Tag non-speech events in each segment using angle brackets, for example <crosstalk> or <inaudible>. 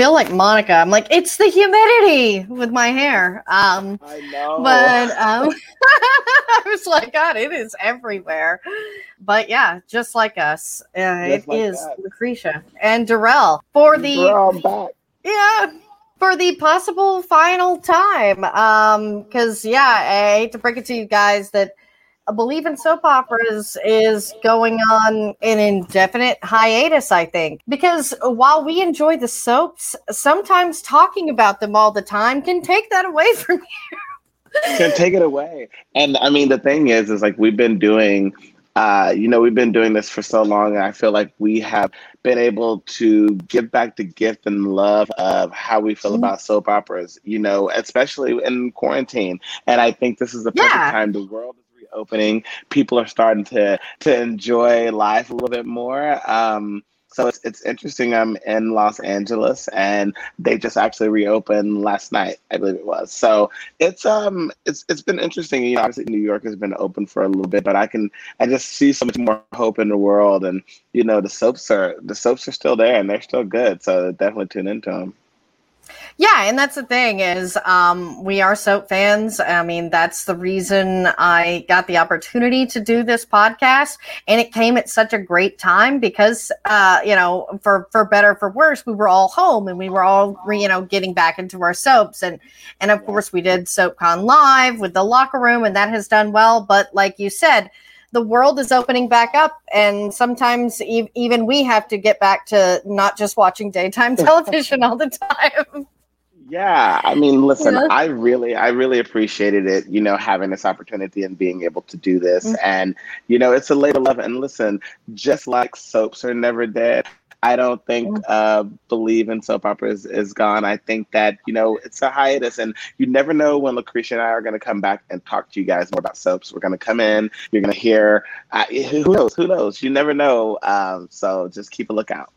Feel like Monica. I'm like, it's the humidity with my hair. Um, I know. but <laughs> um, <laughs> I was like, God, it is everywhere. But yeah, just like us, uh, it like is that. Lucretia and Darrell for the yeah for the possible final time. Um, because yeah, I hate to break it to you guys that I believe in soap operas is going on an indefinite hiatus, I think. Because while we enjoy the soaps, sometimes talking about them all the time can take that away from you. can take it away. And I mean, the thing is, is like we've been doing, uh, you know, we've been doing this for so long, and I feel like we have been able to give back the gift and love of how we feel Mhm. about soap operas. You know, especially in quarantine. And I think this is the perfect Yeah. time. The world is reopening. People are starting to to enjoy life a little bit more. Um, so it's it's interesting. I'm in Los Angeles, and they just actually reopened last night, I believe it was. So it's um it's it's been interesting. You know, obviously New York has been open for a little bit, but I can I just see so much more hope in the world, and you know the soaps are the soaps are still there and they're still good. So definitely tune into them. Yeah, and that's the thing is um, we are soap fans. I mean, that's the reason I got the opportunity to do this podcast, and it came at such a great time because, uh, you know, for for better for worse, we were all home and we were all, you know, getting back into our soaps, and and of course we did SoapCon live with the locker room, and that has done well. But like you said. The world is opening back up, and sometimes e- even we have to get back to not just watching daytime <laughs> television all the time. Yeah, I mean, listen, Yeah. I really, I really appreciated it, you know, having this opportunity and being able to do this. Mhm. And, you know, it's a labor love. And listen, just like soaps are never dead, I don't think uh, believe in soap operas is gone. I think that, you know, it's a hiatus and you never know when Lucretia and I are going to come back and talk to you guys more about soaps. We're going to come in, you're going to hear, uh, who knows, who knows? You never know. Um, so just keep a lookout.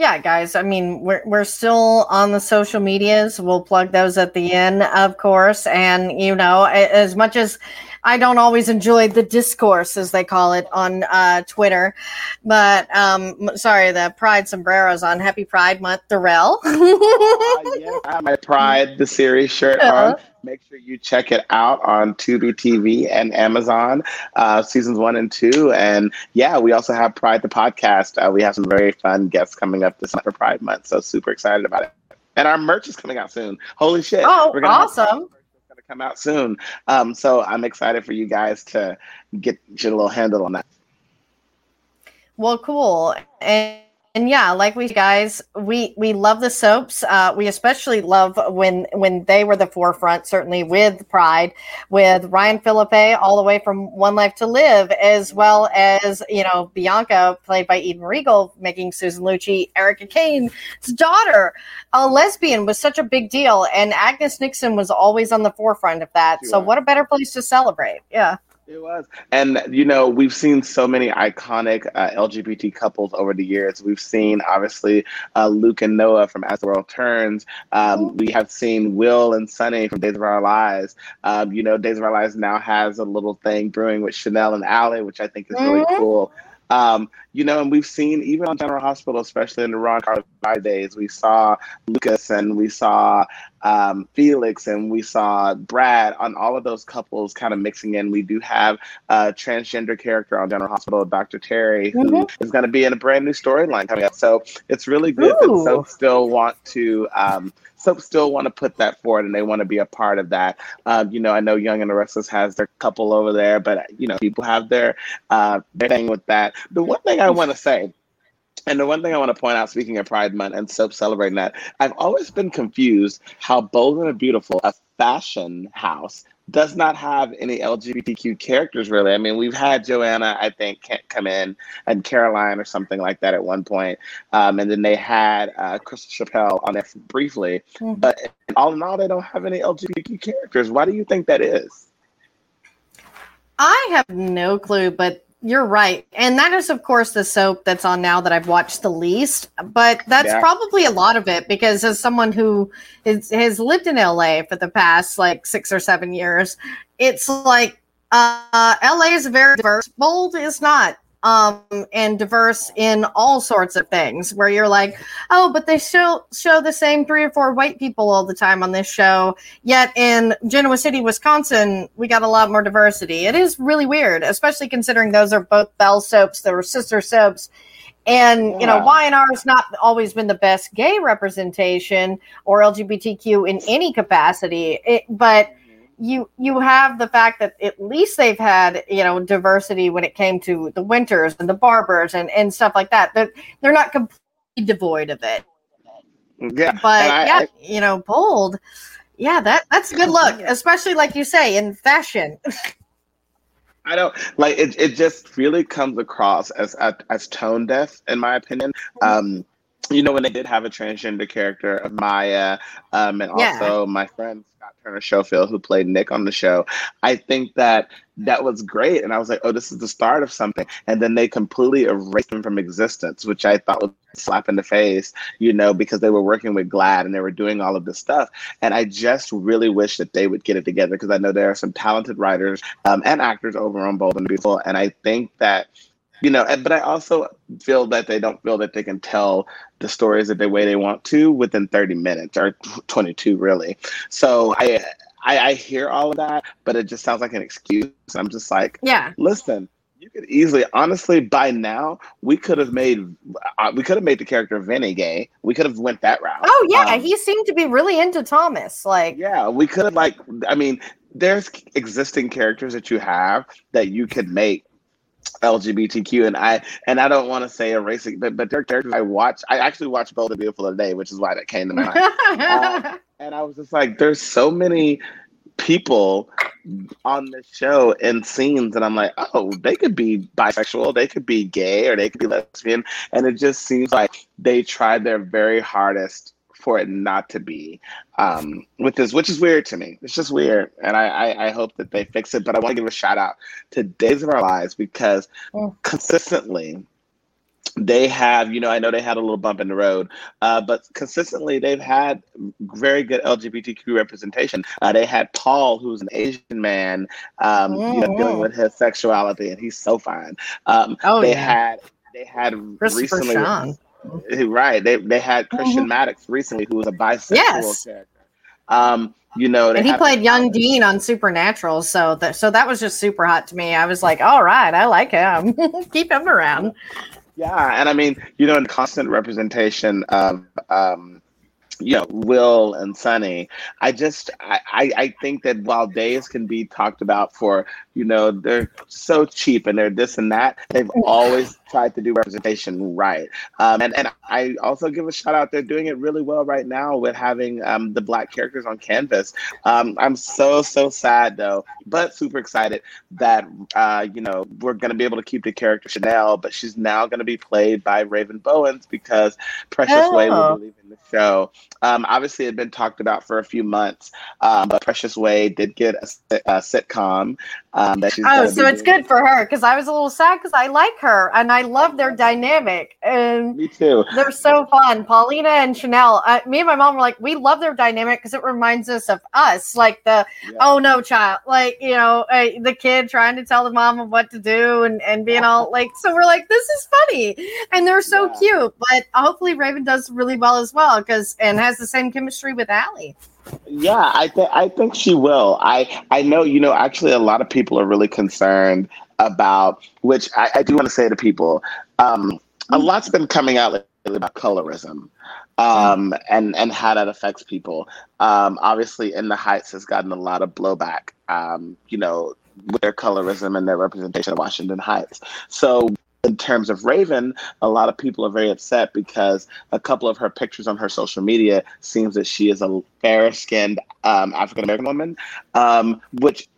Yeah, guys. I mean, we're we're still on the social medias. We'll plug those at the end, of course. And you know, as much as I don't always enjoy the discourse, as they call it on uh, Twitter, but um, sorry, the Pride sombreros on Happy Pride Month, Darrell. <laughs> Uh, yes, I have my Pride the series shirt Yeah. on. Make sure you check it out on Tubi TV and Amazon, uh, seasons one and two. And yeah, we also have Pride the podcast. Uh, we have some very fun guests coming up this month for Pride Month, so super excited about it. And our merch is coming out soon. Holy shit! Oh, awesome. Come out soon. Um, so I'm excited for you guys to get your little handle on that. Well, cool. And, and yeah, like we guys, we we love the soaps. Uh, we especially love when when they were the forefront. Certainly with Pride, with Ryan Phillippe, all the way from One Life to Live, as well as you know Bianca, played by Eden Riegel, making Susan Lucci, Erica Kane's daughter, a lesbian was such a big deal, and Agnes Nixon was always on the forefront of that. She So was. what a better place to celebrate? Yeah. It was. And, you know, we've seen so many iconic uh, LGBT couples over the years. We've seen, obviously, uh, Luke and Noah from As the World Turns. Um, we have seen Will and Sonny from Days of Our Lives. Um, you know, Days of Our Lives now has a little thing brewing with Chanel and Allie, which I think is really Mhm. cool. Um, you know, and we've seen even on General Hospital, especially in the Ron Carlos days, we saw Lucas and we saw um, Felix and we saw Brad on all of those couples kind of mixing in. We do have a transgender character on General Hospital, Dr. Terry, who is going to be in a brand new storyline coming up. So it's really good Ooh. that Soap still want to. Um, Soap still want to put that forward and they want to be a part of that. Um, you know, I know Young and the Restless has their couple over there, but you know, people have their uh, their thing with that. The one thing I want to say And the one thing I want to point out, speaking of Pride Month and soap celebrating that, I've always been confused how Bold and Beautiful, a fashion house, does not have any LGBTQ characters really. I mean, we've had Joanna, I think, come in and Caroline or something like that at one point. Um, and then they had uh, Crystal Chappell on there briefly. Mm-hmm. But all in all, they don't have any LGBTQ characters. Why do you think that is? I have no clue, but you're right. And that is, of course, the soap that's on now that I've watched the least. But that's yeah. probably a lot of it because, as someone who is, has lived in LA for the past like six or seven years, it's like uh, LA is very diverse. Bold is not um, and diverse in all sorts of things where you're like, oh, but they still show the same three or four white people all the time on this show. Yet in Genoa City, Wisconsin, we got a lot more diversity. It is really weird, especially considering those are both Bell soaps, they were sister soaps. And you know, Y&R has not always been the best gay representation or LGBTQ in any capacity. It, but you you have the fact that at least they've had you know diversity when it came to the winters and the barbers and and stuff like that. They're they're not completely devoid of it. Yeah, but I, yeah, I, you know, bold. Yeah, that that's a good look, especially like you say in fashion. <laughs> I don't like it. It just really comes across as as tone deaf, in my opinion. Um, you know, when they did have a transgender character of Maya, um, and also yeah. my friend Scott Turner Schofield, who played Nick on the show, I think that that was great. And I was like, oh, this is the start of something. And then they completely erased him from existence, which I thought was a slap in the face, you know, because they were working with GLAAD and they were doing all of this stuff. And I just really wish that they would get it together because I know there are some talented writers um, and actors over on Bold and Beautiful. And I think that you know but i also feel that they don't feel that they can tell the stories that the way they want to within 30 minutes or 22 really so i I, I hear all of that, but it just sounds like an excuse. I'm just like, yeah, listen, you could easily, honestly, by now we could have made, uh, we could have made the character Vinny gay. We could have went that route. Oh yeah, um, he seemed to be really into Thomas. Like, yeah, we could have like, I mean, there's existing characters that you have that you could make LGBTQ and I and I don't want to say a racing, but but their characters I watch. I actually watched Bold and Beautiful today, which is why that came to mind. uh, <laughs> and I was just like, there's so many people on the show and scenes, and I'm like, oh, they could be bisexual, they could be gay, or they could be lesbian, and it just seems like they tried their very hardest for it not to be um, with this, which is weird to me. It's just weird, and I, I, I hope that they fix it. But I want to give a shout out to Days of Our Lives because oh. consistently they have, you know, I know they had a little bump in the road, uh, but consistently they've had very good LGBTQ representation. Uh, they had Paul, who's an Asian man, um, mm-hmm. you know, dealing with his sexuality, and he's so fine. Um, oh, they yeah. had they had recently. Sean Right. They they had Christian mm-hmm. Maddox recently, who was a bisexual yes. character. Um, you know, and he played young Dean on Supernatural, so that so that was just super hot to me. I was like, all right, I like him. <laughs> Keep him around. Yeah, and I mean, you know, in constant representation of um, you know will and sonny i just I, I think that while days can be talked about for you know they're so cheap and they're this and that. They've always tried to do representation right. Um, and, and i also give a shout out. They're doing it really well right now with having um, the black characters on canvas. Um, i'm so so sad though but super excited that uh, you know we're going to be able to keep the character chanel but she's now going to be played by raven bowens because precious oh. way will be leaving the show. Um, obviously, it had been talked about for a few months, um, but Precious Way did get a, a sitcom. Um, that she's oh, so it's good for her because I was a little sad because I like her and I love their dynamic. And me too. They're so fun. Paulina and Chanel. Uh, me and my mom were like, we love their dynamic because it reminds us of us, like the yeah. oh no child, like you know uh, the kid trying to tell the mom of what to do and and being all <laughs> like. So we're like, this is funny, and they're so yeah. cute. But hopefully Raven does really well as well because and has the same chemistry with Allie. Yeah, I think I think she will. I I know you know actually a lot of people are really concerned about which I, I do want to say to people. Um, a lot's been coming out lately about colorism. Um, and and how that affects people. Um, obviously, in the Heights has gotten a lot of blowback. Um, you know, with their colorism and their representation of Washington Heights. So in terms of Raven, a lot of people are very upset because a couple of her pictures on her social media seems that she is a fair skinned um, African American woman, um, which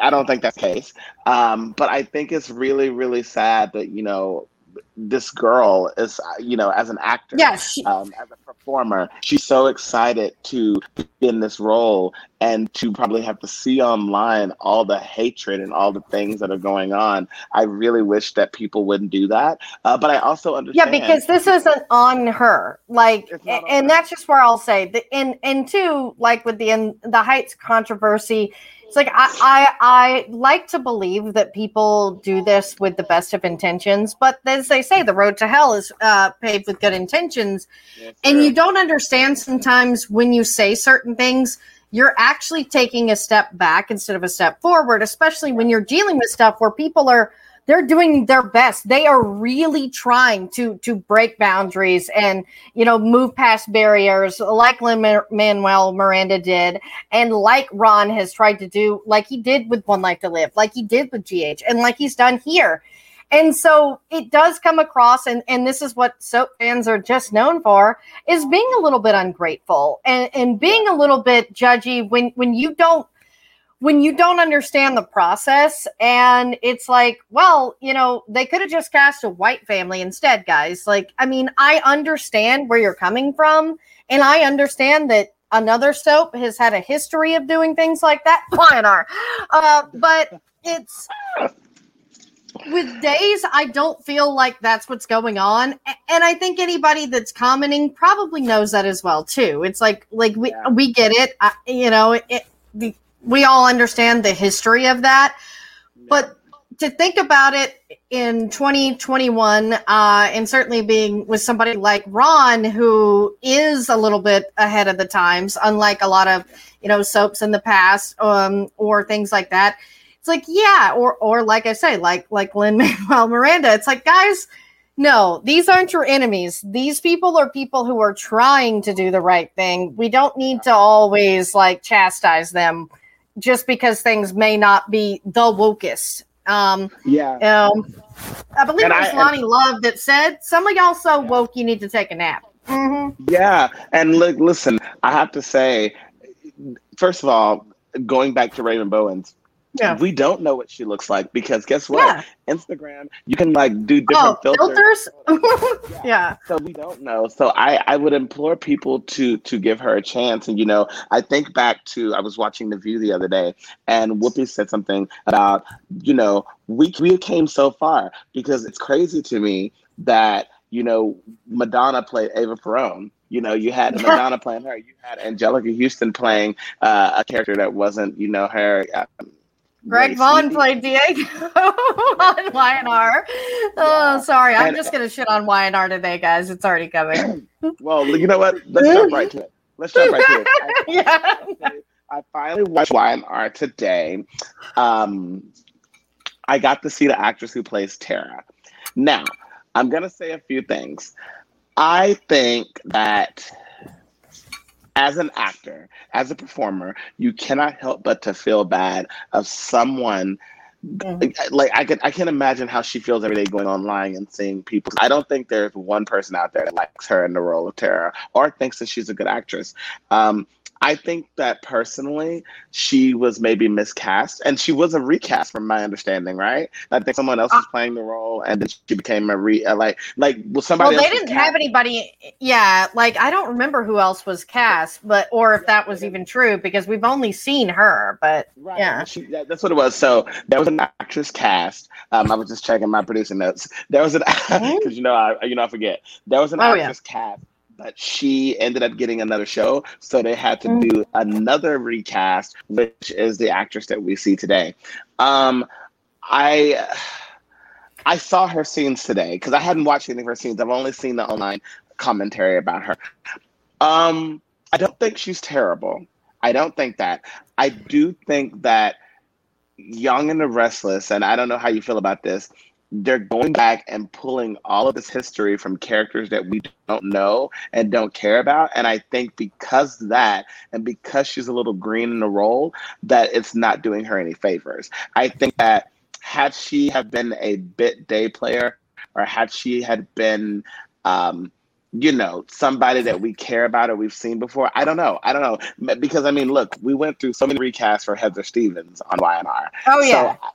I don't think that's the case. Um, but I think it's really, really sad that, you know, this girl is, you know, as an actor, yes, she- um, as a performer, she's so excited to be in this role and to probably have to see online all the hatred and all the things that are going on. I really wish that people wouldn't do that. Uh, but I also understand. Yeah, because this isn't on her. Like, and that's just where I'll say, the, and and two, like with the in, the Heights controversy, it's like I, I I like to believe that people do this with the best of intentions, but as they say, the road to hell is uh, paved with good intentions. And you don't understand sometimes when you say certain things, you're actually taking a step back instead of a step forward, especially when you're dealing with stuff where people are they're doing their best. They are really trying to to break boundaries and you know move past barriers, like Lin Manuel Miranda did, and like Ron has tried to do, like he did with One Life to Live, like he did with GH, and like he's done here. And so it does come across, and, and this is what soap fans are just known for, is being a little bit ungrateful and, and being a little bit judgy when when you don't when you don't understand the process and it's like well you know they could have just cast a white family instead guys like i mean i understand where you're coming from and i understand that another soap has had a history of doing things like that <laughs> YNR. Uh, but it's with days i don't feel like that's what's going on and i think anybody that's commenting probably knows that as well too it's like like we Yeah. we get it I, you know it, we, we all understand the history of that. But to think about it in 2021 uh, and certainly being with somebody like ron who is a little bit ahead of the times unlike a lot of you know soaps in the past um, or things like that it's like yeah or or like i say like like lin manuel <laughs> miranda it's like guys no these aren't your enemies. These people are people who are trying to do the right thing. We don't need to always like chastise them just because things may not be the wokest. Um Yeah. um i believe And it was I- loni love that said some of y'all so woke you need to take a nap. Hmm Yeah, and look, listen, I have to say, first of all, going back to Raven Bowens, yeah we don't know what she looks like because guess what? yeah Instagram, you can like do oh different filters. filters <laughs> yeah So we don't know. So I, I would implore people to to give her a chance. And you know, I think back to I was watching The View the other day, and Whoopi said something about you know we we came so far because it's crazy to me that you know Madonna played Ava Perón. You know, you had <laughs> Madonna playing her. You had Anjelica Huston playing uh, a character that wasn't you know her. Um, Greg. Vaughan played Diego <laughs> on YNR. Oh, sorry. I'm And- just going to shit on YNR today, guys. It's already coming. <clears throat> Well, you know what? Let's jump right to it. Let's jump right to it. <laughs> I- yeah. I finally watched YNR today. Um, I got to see the actress who plays Tara. Now, I'm going to say a few things. I think that as an actor, as a performer, you cannot help but to feel bad of someone like I can I can't imagine how she feels every day going online and seeing people. I don't think there's one person out there that likes her in the role of Tara or thinks that she's a good actress. Um, I think that personally, she was maybe miscast, and she was a recast, from my understanding, right? I think someone else was playing the role, and then she became a re uh, like like was Well, somebody. they didn't have anybody. Yeah. Like, I don't remember who else was cast, but, or if that was even true, because we've only seen her. But Right. Yeah. She, that, that's what it was. So there was an actress cast. Um, I was just checking my producing notes. There was an <laughs> because you know I you know I forget. There was an Oh, yeah. actress cast, but she ended up getting another show, so they had to Mm. do another recast, which is the actress that we see today. Um, I. I saw her scenes today because I hadn't watched any of her scenes. I've only seen the online commentary about her. Um, I don't think she's terrible. I don't think that. I do think that Young and the Restless, and I don't know how you feel about this, they're going back and pulling all of this history from characters that we don't know and don't care about. And I think because of that, and because she's a little green in the role, that it's not doing her any favors. I think that had she have been a bit day player, or had she had been, um, you know, somebody that we care about or we've seen before, I don't know. I don't know because I mean, look, we went through so many recasts for Heather Stevens on YNR. Oh yeah. So,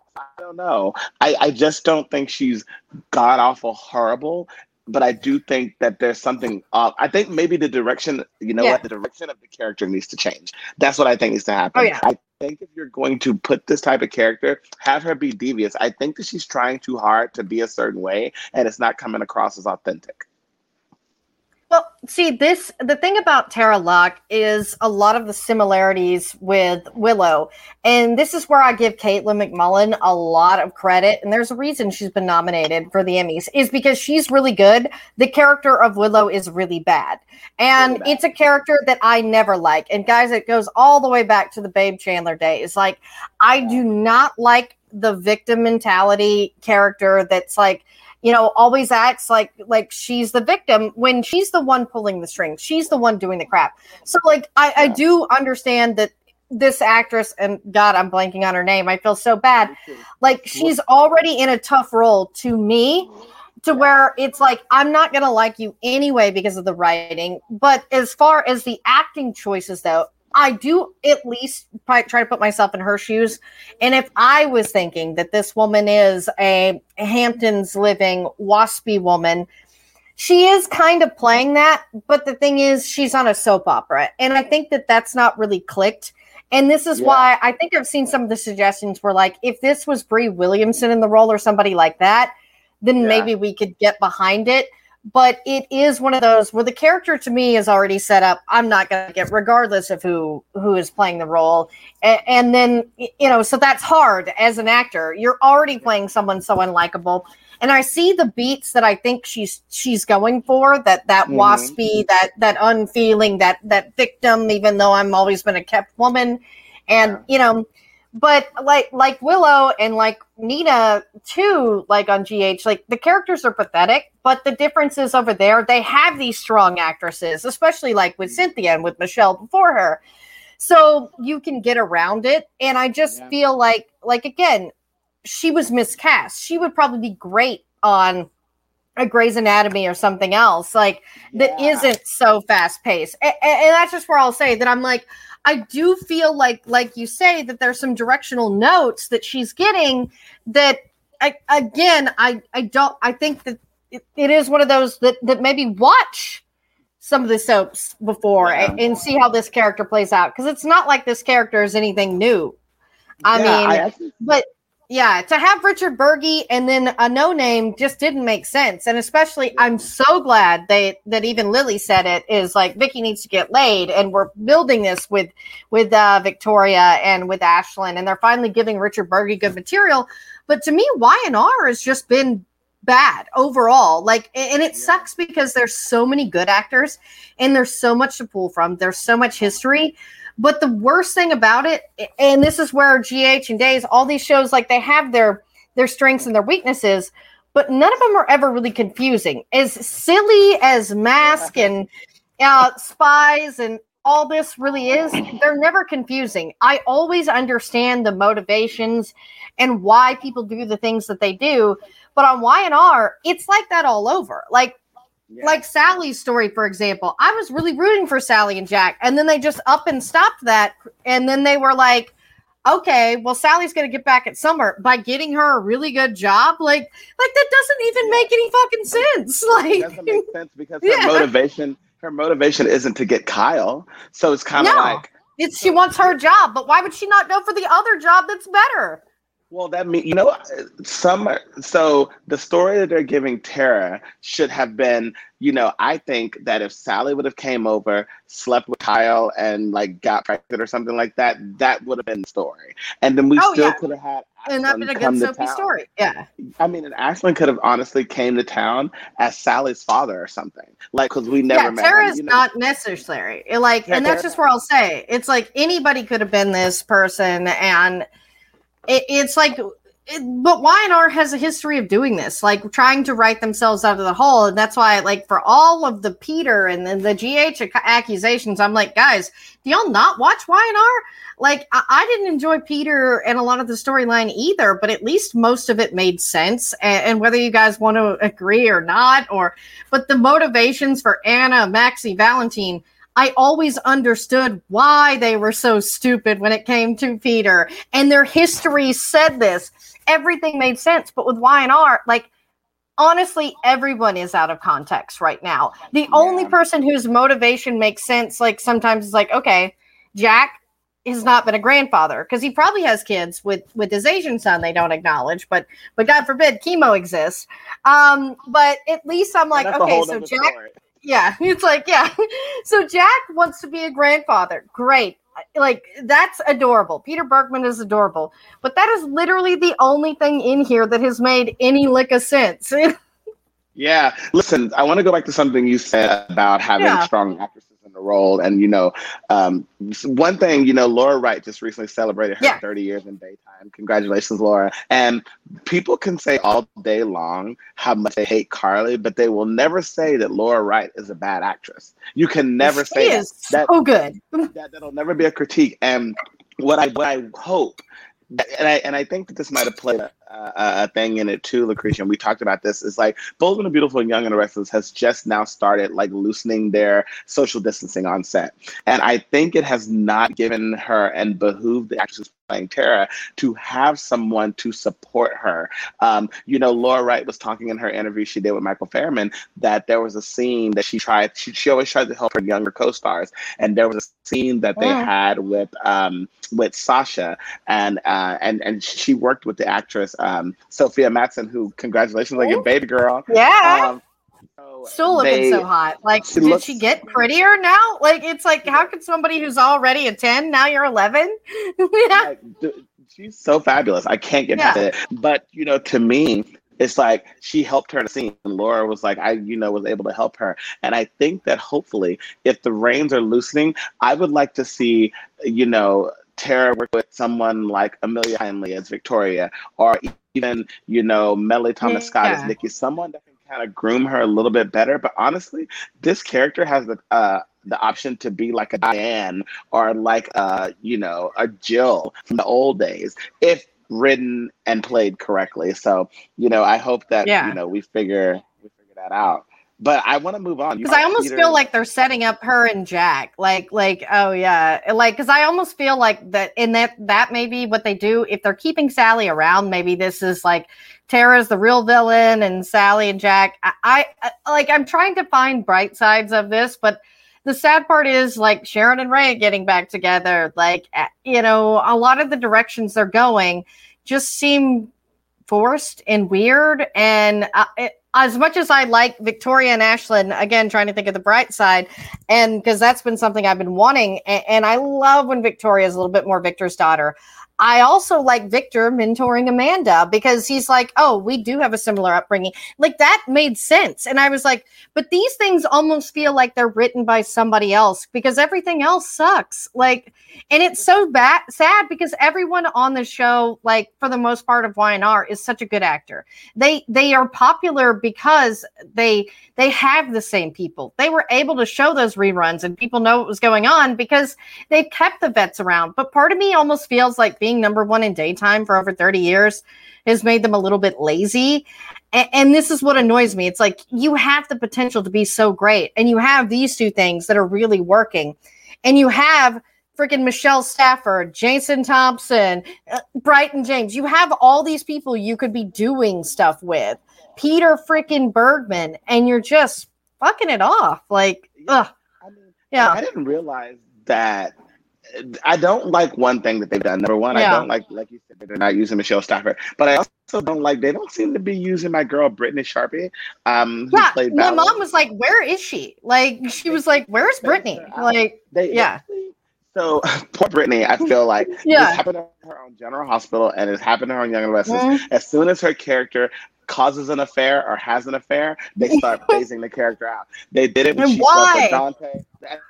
don't know. I, I just don't think she's god awful horrible but I do think that there's something off. I think maybe the direction, you know Yeah. what, the direction of the character needs to change. That's what I think needs to happen. Oh, yeah. I think if you're going to put this type of character, have her be devious. I think that she's trying too hard to be a certain way and it's not coming across as authentic. Well, see, this the thing about Tara Locke is a lot of the similarities with Willow, and this is where I give Katelyn MacMullen a lot of credit. And there's a reason she's been nominated for the Emmys is because she's really good. The character of Willow is really bad, and Really bad. it's a character that I never like. And guys, it goes all the way back to the Babe Chandler days. Like, I do not like the victim mentality character that's like you know always acts like like she's the victim when she's the one pulling the strings. She's the one doing the crap. So like i i do understand that this actress and god i'm blanking on her name i feel so bad. Like she's already in a tough role to me to where it's like i'm not gonna like you anyway because of the writing. But as far as the acting choices though i do at least try to put myself in her shoes and if I was thinking that this woman is a Hamptons living waspy woman, she is kind of playing that. But the thing is, she's on a soap opera. And I think that that's not really clicked. And this is Yeah. why I think I've seen some of the suggestions were like, if this was Bree Williamson in the role or somebody like that, then Yeah. maybe we could get behind it. But it is one of those where the character to me is already set up. I'm not going to get, regardless of who who is playing the role and, and then you know so that's hard as an actor you're already playing someone so unlikable and i see the beats that i think she's she's going for that that Mhm. waspy that that unfeeling that that victim even though i'm always been a kept woman and Yeah. you know but like like willow and like nina too like on gh like the characters are pathetic but the difference is over there they have these strong actresses especially like with cynthia and with michelle before her so you can get around it and i just Yeah. feel like like again she was miscast she would probably be great on a Grey's Anatomy or something else like that Yeah. not so fast paced and, and that's just where i'll say that i'm like i do feel like like you say that there's some directional notes that she's getting that I, again i i don't i think that it, it is one of those that that maybe watch some of the soaps before Yeah. and, and see how this character plays out because it's not like this character is anything new i Yeah, mean I but yeah, to have Richard Burgi and then a no name just didn't make sense. And especially, I'm so glad they that even Lily said it is like Vicky needs to get laid, and we're building this with with uh, Victoria and with Ashland, and they're finally giving Richard Burgi good material. But to me, Y and R has just been bad overall. Like, and it sucks because there's so many good actors, and there's so much to pull from. There's so much history. But the worst thing about it, and this is where GH and Days, all these shows, like they have their their strengths and their weaknesses, but none of them are ever really confusing. As silly as Mask and uh, Spies and all this really is, they're never confusing. I always understand the motivations and why people do the things that they do. But on Y and R, it's like that all over. Like yeah. like Sally's story, for example. I was really rooting for Sally and Jack, and then they just up and stopped that, and then they were like, "Okay, well, Sally's going to get back at Summer by getting her a really good job." Like, like that doesn't even make any fucking sense. <laughs> Like, it doesn't make sense because her Yeah. motivation her motivation isn't to get Kyle. So it's kind of No. like it's she wants her job, but why would she not go for the other job that's better? Well, that mean you know some. So the story that they're giving Tara should have been, you know, I think that if Sally would have came over, slept with Kyle, and like got pregnant or something like that, that would have been the story, and then we Oh, still yeah. could have had. And that'd Ashland been a good soapy town. story. Yeah. I mean, and Ashland could have honestly came to town as Sally's father or something, like because we never yeah, met. Tara is you know? not necessary. Like, Yeah, and that's Tara- just where I'll say it's like anybody could have been this person, and it, it's like it, but Y&R has a history of doing this, like trying to write themselves out of the hole. And that's why, like, for all of the Peter and then the GH accusations, I'm like, guys, do y'all not watch Y&R? Like, I, I didn't enjoy Peter and a lot of the storyline either, but at least most of it made sense. And, and whether you guys want to agree or not, or, but the motivations for Anna, Maxie, Valentine, I always understood why they were so stupid when it came to Peter. And their history said this everything made sense. But with Y&R, like honestly, everyone is out of context right now. The yeah. only person whose motivation makes sense, like sometimes is like, okay, Jack has not been a grandfather because he probably has kids with with his Asian son they don't acknowledge, but but God forbid chemo exists. Um, but at least I'm like, okay, so Jack. Story. Yeah, <laughs> it's like, yeah. <laughs> So Jack wants to be a grandfather. Great like that's adorable. Peter Bergman is adorable, but that is literally the only thing in here that has made any lick of sense. <laughs> yeah, listen, I want to go back to something you said about having yeah. strong actresses role, and you know, um, one thing you know, Laura Wright just recently celebrated her yeah. 30 years in daytime. Congratulations, Laura! And people can say all day long how much they hate Carly, but they will never say that Laura Wright is a bad actress. You can never she say is that. so good. <laughs> that. That'll never be a critique. And what I what I hope and I and I think that this might have played a, a, a, thing in it too, Lucretia. And we talked about this. It's like Bold and the Beautiful and Young and the Restless has just now started like loosening their social distancing on set, and I think it has not given her and behooved the actresses playing Tara to have someone to support her. Um, you know, Laura Wright was talking in her interview she did with Michael Fairman that there was a scene that she tried. She, she always tried to help her younger co-stars, and there was a scene that they yeah. had with um, with Sasha, and uh, and and she worked with the actress um, Sofia Mattsson, who congratulations, like a baby girl. Yeah. Um, Still looking they, so hot. Like, she did looks, she get prettier now? Like, it's like, how could somebody who's already a 10 now you're 11? <laughs> yeah. she's so fabulous. I can't get yeah. it. But, you know, to me, it's like she helped her to see. And Laura was like, I, you know, was able to help her. And I think that hopefully, if the reins are loosening, I would like to see, you know, Tara work with someone like Amelia Heinle as Victoria, or even, you know, Melody Thomas Scott yeah. as Nikki, someone that can kind of groom her a little bit better. But honestly, this character has the uh, the option to be like a Diane or like a you know a Jill from the old days if written and played correctly. So you know, I hope that yeah. you know we figure we figure that out. But I want to move on because I almost Peter. feel like they're setting up her and Jack. Like, like, oh yeah, like because I almost feel like that and that that may be what they do if they're keeping Sally around. Maybe this is like Tara's the real villain and Sally and Jack. I, I like I'm trying to find bright sides of this, but the sad part is like Sharon and Ray getting back together. Like you know, a lot of the directions they're going just seem forced and weird. And uh, it, as much as I like Victoria and Ashland, again, trying to think of the bright side, and because that's been something I've been wanting, and, and I love when Victoria is a little bit more Victor's daughter. I also like Victor mentoring Amanda because he's like, oh, we do have a similar upbringing. Like that made sense. And I was like, but these things almost feel like they're written by somebody else because everything else sucks. Like, and it's so bad, sad because everyone on the show, like for the most part of Y&R, is such a good actor. They they are popular because they they have the same people. They were able to show those reruns and people know what was going on because they've kept the vets around. But part of me almost feels like being number one in daytime for over 30 years has made them a little bit lazy. And, and this is what annoys me. It's like you have the potential to be so great, and you have these two things that are really working, and you have freaking Michelle Stafford, Jason Thompson, uh, Bryton James. You have all these people you could be doing stuff with. Peter freaking Bergman, and you're just fucking it off. Like, ugh. I mean, yeah. I didn't realize that I don't like one thing that they've done. Number one, yeah. I don't like, like you said, they're not using Michelle Stafford, but I also don't like they don't seem to be using my girl Brytni Sarpy. Um, yeah, my mom was like, "Where is she?" Like she was like, "Where's Brytni?" Like, they, yeah. <laughs> So <laughs> poor Brytni, I feel like <laughs> yeah. this happened to her on General Hospital and it's happened to her on Young and Restless. Mm-hmm. As soon as her character causes an affair or has an affair, they start <laughs> phasing the character out. They did it when she why? Dante.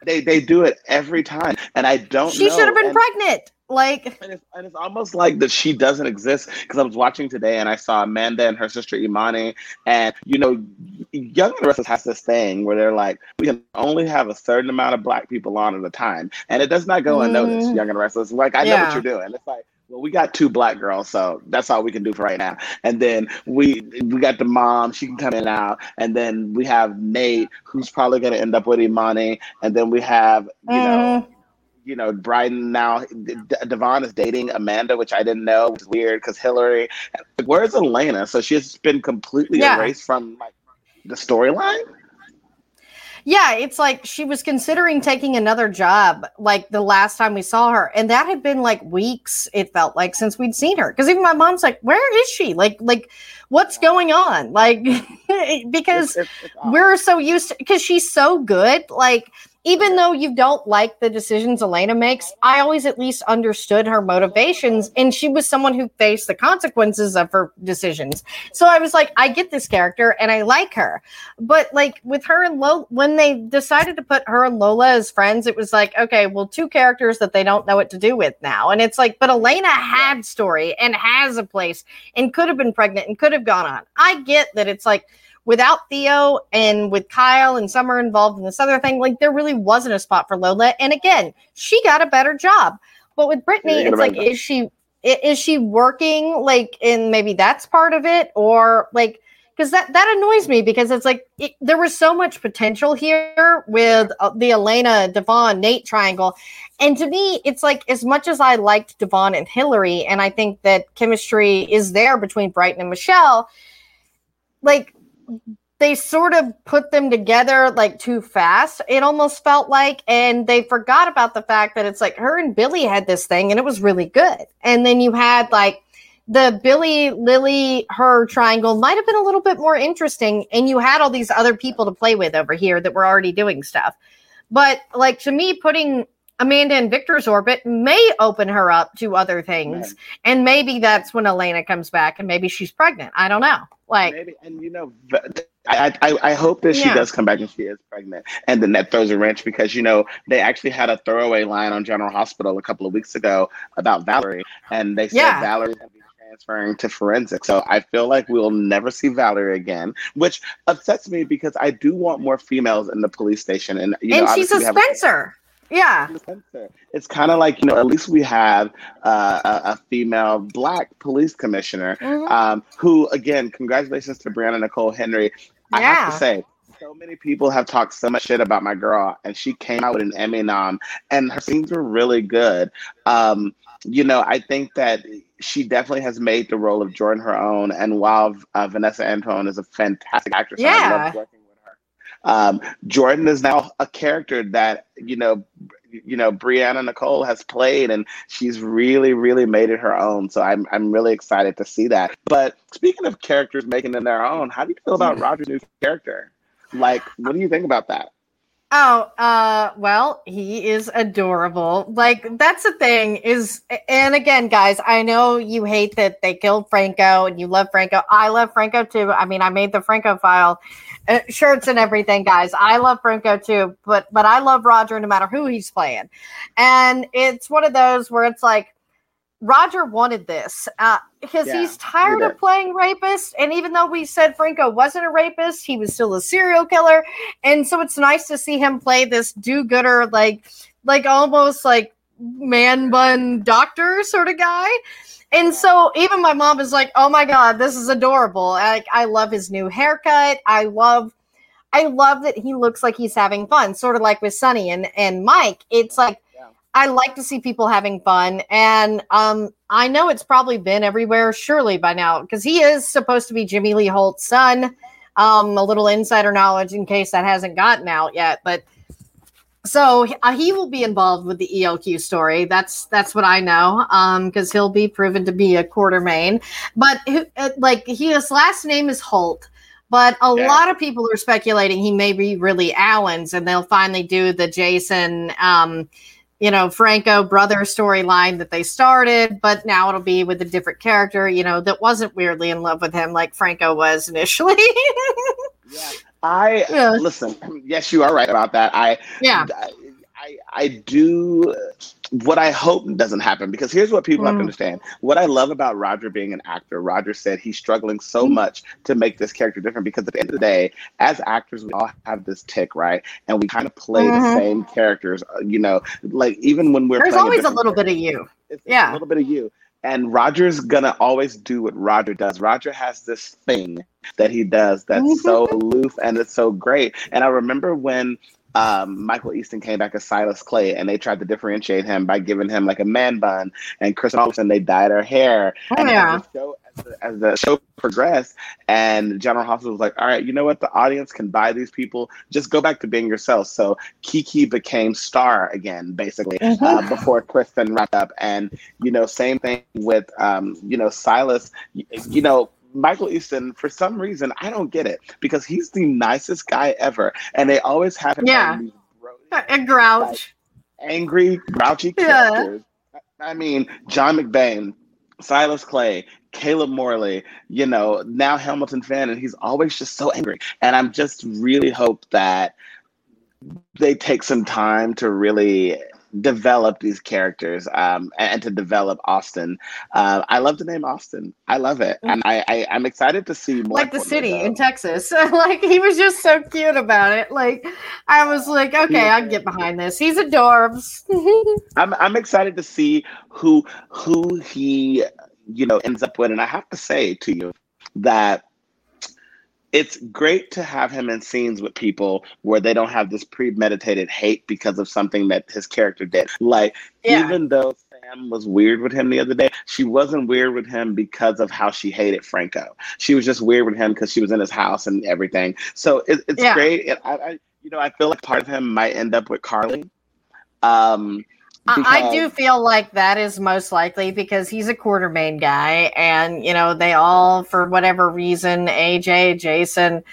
They they do it every time, and I don't. She should have been and, pregnant. Like, and it's, and it's almost like that she doesn't exist because I was watching today and I saw Amanda and her sister Imani, and you know, Young and Restless has this thing where they're like, we can only have a certain amount of black people on at a time, and it does not go unnoticed. Mm. Young and Restless, like I know what you're doing. It's like. Well, we got two black girls, so that's all we can do for right now. And then we we got the mom; she can come in and out. And then we have Nate, who's probably going to end up with Imani. And then we have you know mhm. you know, Bryton now, D- Devon is dating Amanda, which I didn't know, which is weird because Hillary. Where's Elena? So she's been completely Yeah. erased from like the storyline. Yeah, it's like she was considering taking another job like the last time we saw her. And that had been like weeks, it felt like, since we'd seen her. Because even my mom's like, Where is she? Like, like, what's going on? Like, <laughs> because It's- it's- it's we're so used to because she's so good. Like, even though you don't like the decisions Elena makes, I always at least understood her motivations. And she was someone who faced the consequences of her decisions. So I was like, I get this character and I like her. But like with her and Lola, when they decided to put her and Lola as friends, it was like, okay, well, two characters that they don't know what to do with now. And it's like, but Elena had story and has a place and could have been pregnant and could have gone on. I get that it's like, without Theo and with Kyle and Summer involved in this other thing, like there really wasn't a spot for Lola. And again, she got a better job. But with Brytni, Yeah, it's like, is she is she working like and maybe that's part of it or like because that that annoys me because it's like it, there was so much potential here with uh, the Elena Devon Nate triangle and to me it's like as much as I liked Devon and Hillary and I think that chemistry is there between Bryton and Michelle like they sort of put them together like too fast it almost felt like and they forgot about the fact that it's like her and billy had this thing and it was really good. And then you had like the billy lily her triangle might have been a little bit more interesting and you had all these other people to play with over here that were already doing stuff. But like to me putting amanda in victor's orbit may open her up to other things Right. and maybe that's when elena comes back and maybe she's pregnant. I don't know like Maybe, and you know, I I hope that she Yeah. does come back and she is pregnant, and then that throws a wrench because you know they actually had a throwaway line on General Hospital a couple of weeks ago about Valerie, and they said Yeah. To transferring to forensic. So I feel like we'll never see Valerie again, which upsets me because I do want more females in the police station, and you know, and she's a Spencer. Yeah. It's kind of like you know, at least we have uh, a, a female black police commissioner Mhm. um, who again, congratulations to Brianna Nicole Henry. I have to say, so many people have talked so much shit about my girl, and she came out with an Emmy nom, and her scenes were really good. Um, you know, I think that she definitely has made the role of Jordan her own, and while uh, Vinessa Antoine is a fantastic actress, Yeah. love working with her. Um, Jordan is now a character that you know, you know, Brianna Nicole has played, and she's really, really made it her own. So I'm, I'm really excited to see that. But speaking of characters making it their own, how do you feel about Roger's new character? Like, what do you think about that? Oh, uh, well, he is adorable. Like that's the thing is, and again, guys, I know you hate that they killed Franco and you love Franco. I love Franco too. I mean, I made the Franco file uh, shirts and everything, guys. I love Franco too, but but I love Roger no matter who he's playing, and it's one of those where it's like. Roger wanted this uh, because Yeah, he's tired of playing rapist. And even though we said Franco wasn't a rapist, he was still a serial killer and so it's nice to see him play this do-gooder like like almost like man bun doctor sort of guy and so even my mom is like oh my god this is adorable like i love his new haircut i love i love that he looks like he's having fun sort of like with sonny and and mike it's like. I like to see people having fun, and um, I know it's probably been everywhere, surely by now, because he is supposed to be Jimmy Lee Holt's son um, a little insider knowledge in case that hasn't gotten out yet. But so uh, he will be involved with the ELQ story. That's that's what I know. Um, because he'll be proven to be a quartermaine. But uh, like his last name is Holt. But a Yeah. lot of people are speculating he may be really Alan's, and they'll finally do the Jason, um, you know, Franco brother storyline that they started. But now it'll be with a different character, you know, that wasn't weirdly in love with him like Franco was initially. <laughs> Yeah. I Yeah. listen. <clears throat> Yes, you are right about that. I yeah. I, I I do what I hope doesn't happen because here's what people mm. have to mm. understand. What I love about Roger being an actor, Roger said he's struggling so mm. much to make this character different because at the end of the day, as actors, we all have this tick, right? And we kind of play mm-hmm. the same characters, uh, you know, like even when we're there's always a, a little bit of you. yeah, a little bit of you. And Roger's gonna always do what Roger does. Roger has this thing that he does that's mm-hmm. so aloof and it's so great. And I remember when um, Michael Easton came back as Silas Clay, and they tried to differentiate him by giving him like a man bun. And Kristen Olsen, they dyed her hair. Oh, and yeah. As the, show, as, the, as the show progressed, and General Hospital was like, "All right, you know what? The audience can buy these people. Just go back to being yourself." So Kiki became Starr again, basically, mm-hmm. uh, before Kristen wrapped up. And you know, same thing with um, you know Silas. you, you know Michael Easton, for some reason, I don't get it because he's the nicest guy ever, and they always have him. Yeah, and grouch, like, angry, grouchy yeah. characters. I mean, John McBain, Silas Clay, Caleb Morley, you know, now Hamilton Finn, and he's always just so angry. And I'm just really hope that they take some time to really develop these characters um, and, to develop Austin. Uh, I love the name Austin. I love it, and I, I am excited to see more. Like the city in Texas, <laughs> like he was just so cute about it. Like I was like, okay. I can get behind this. He's adorbs. <laughs> I'm I'm excited to see who who he you know ends up with, and I have to say to you that it's great to have him in scenes with people where they don't have this premeditated hate because of something that his character did. Like, yeah. even though Sam was weird with him the other day, she wasn't weird with him because of how she hated Franco. She was just weird with him because she was in his house and everything. So it, it's yeah. great. It, I, I, you know, I feel like part of him might end up with Carly. Um, because... I do feel like that is most likely because he's a Quartermaine guy, and you know they all, for whatever reason, AJ, Jason,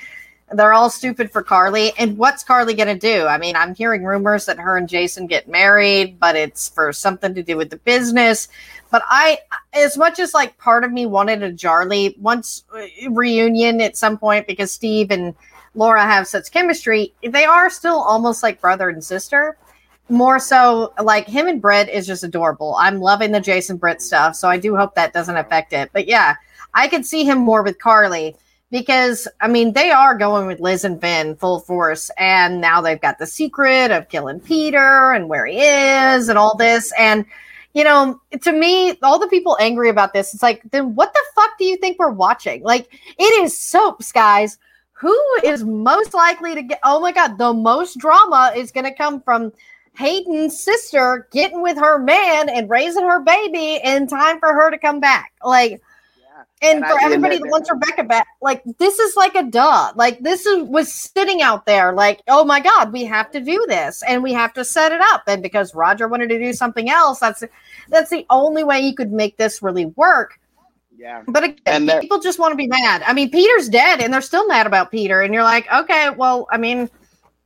they're all stupid for Carly. And what's Carly going to do? I mean, I'm hearing rumors that her and Jason get married, but it's for something to do with the business. But I, as much as like part of me wanted a Charlie once uh, reunion at some point because Steve and Laura have such chemistry, they are still almost like brother and sister more so like him and Britt is just adorable. I'm loving the Jason Britt stuff, so I do hope that doesn't affect it. But yeah, I could see him more with Carly because I mean they are going with Liz and Finn full force, and now they've got the secret of killing Peter and where he is and all this. And you know, to me, all the people angry about this, it's like, then what the fuck do you think we're watching? Like, it is soaps, guys. Who is most likely to get? Oh my god, the most drama is going to come from Hayden's sister getting with her man and raising her baby in time for her to come back. Like, yeah. and, and, for I, everybody that, that wants Rebecca back, like this is like a duh. Like this is was sitting out there, like, oh my god, we have to do this and we have to set it up. And because Roger wanted to do something else, that's that's the only way you could make this really work. Yeah. But again, and people just want to be mad. I mean, Peter's dead and they're still mad about Peter. And you're like, okay, well, I mean,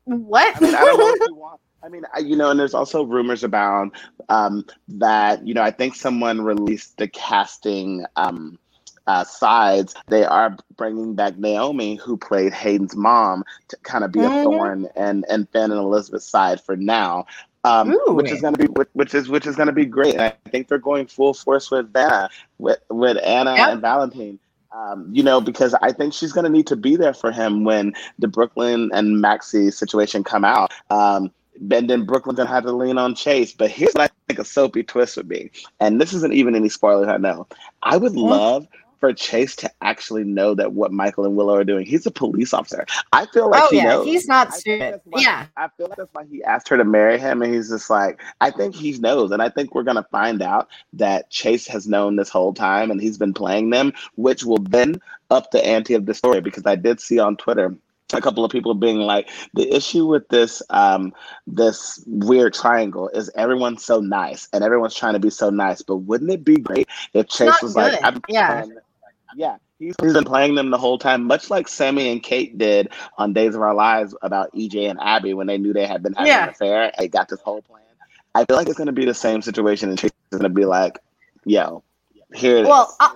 what? I mean, I <laughs> I mean, you know, and there's also rumors about um, that, you know, I think someone released the casting um, uh, sides. They are bringing back Naomi, who played Hayden's mom, to kind of be mm-hmm. a thorn and and Finn and Elizabeth's side for now. Um, which is going to be which is which is going to be great. And I think they're going full force with Vanna, with with Anna yep. and Valentine. Um, you know, because I think she's going to need to be there for him when the Brooklyn and Maxie situation come out. Um, and then Brooklyn gonna have to lean on Chase. But here's what I think a soapy twist would be, and this isn't even any spoilers. I know. I would love for Chase to actually know that what Michael and Willow are doing. He's a police officer. I feel like oh, he yeah. knows. He's not stupid. Why, yeah. I feel like that's why he asked her to marry him, and he's just like, I think he knows, and I think we're gonna find out that Chase has known this whole time, and he's been playing them, which will then up the ante of the story. Because I did see on Twitter a couple of people being like the issue with this um this weird triangle is everyone's so nice and everyone's trying to be so nice but wouldn't it be great if chase was good. like I'm yeah yeah he's, he's been playing them the whole time much like sammy and kate did on days of our lives about ej and abby when they knew they had been having yeah. an affair they got this whole plan i feel like it's going to be the same situation and chase is going to be like yo here it well, is. I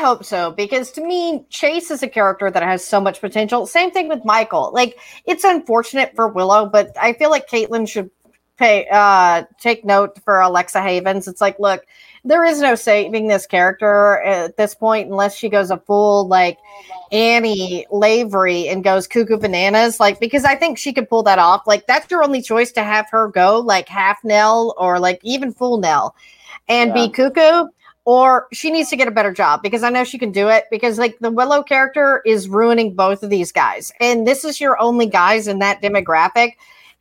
hope so because to me, Chase is a character that has so much potential. Same thing with Michael. Like it's unfortunate for Willow, but I feel like Katelyn should pay uh take note for Alexa Havins. It's like, look, there is no saving this character at this point unless she goes a full like Annie Lavery and goes cuckoo bananas. Like because I think she could pull that off. Like that's your only choice to have her go like half Nell or like even full Nell and yeah. be cuckoo or she needs to get a better job because I know she can do it because like the Willow character is ruining both of these guys. And this is your only guys in that demographic.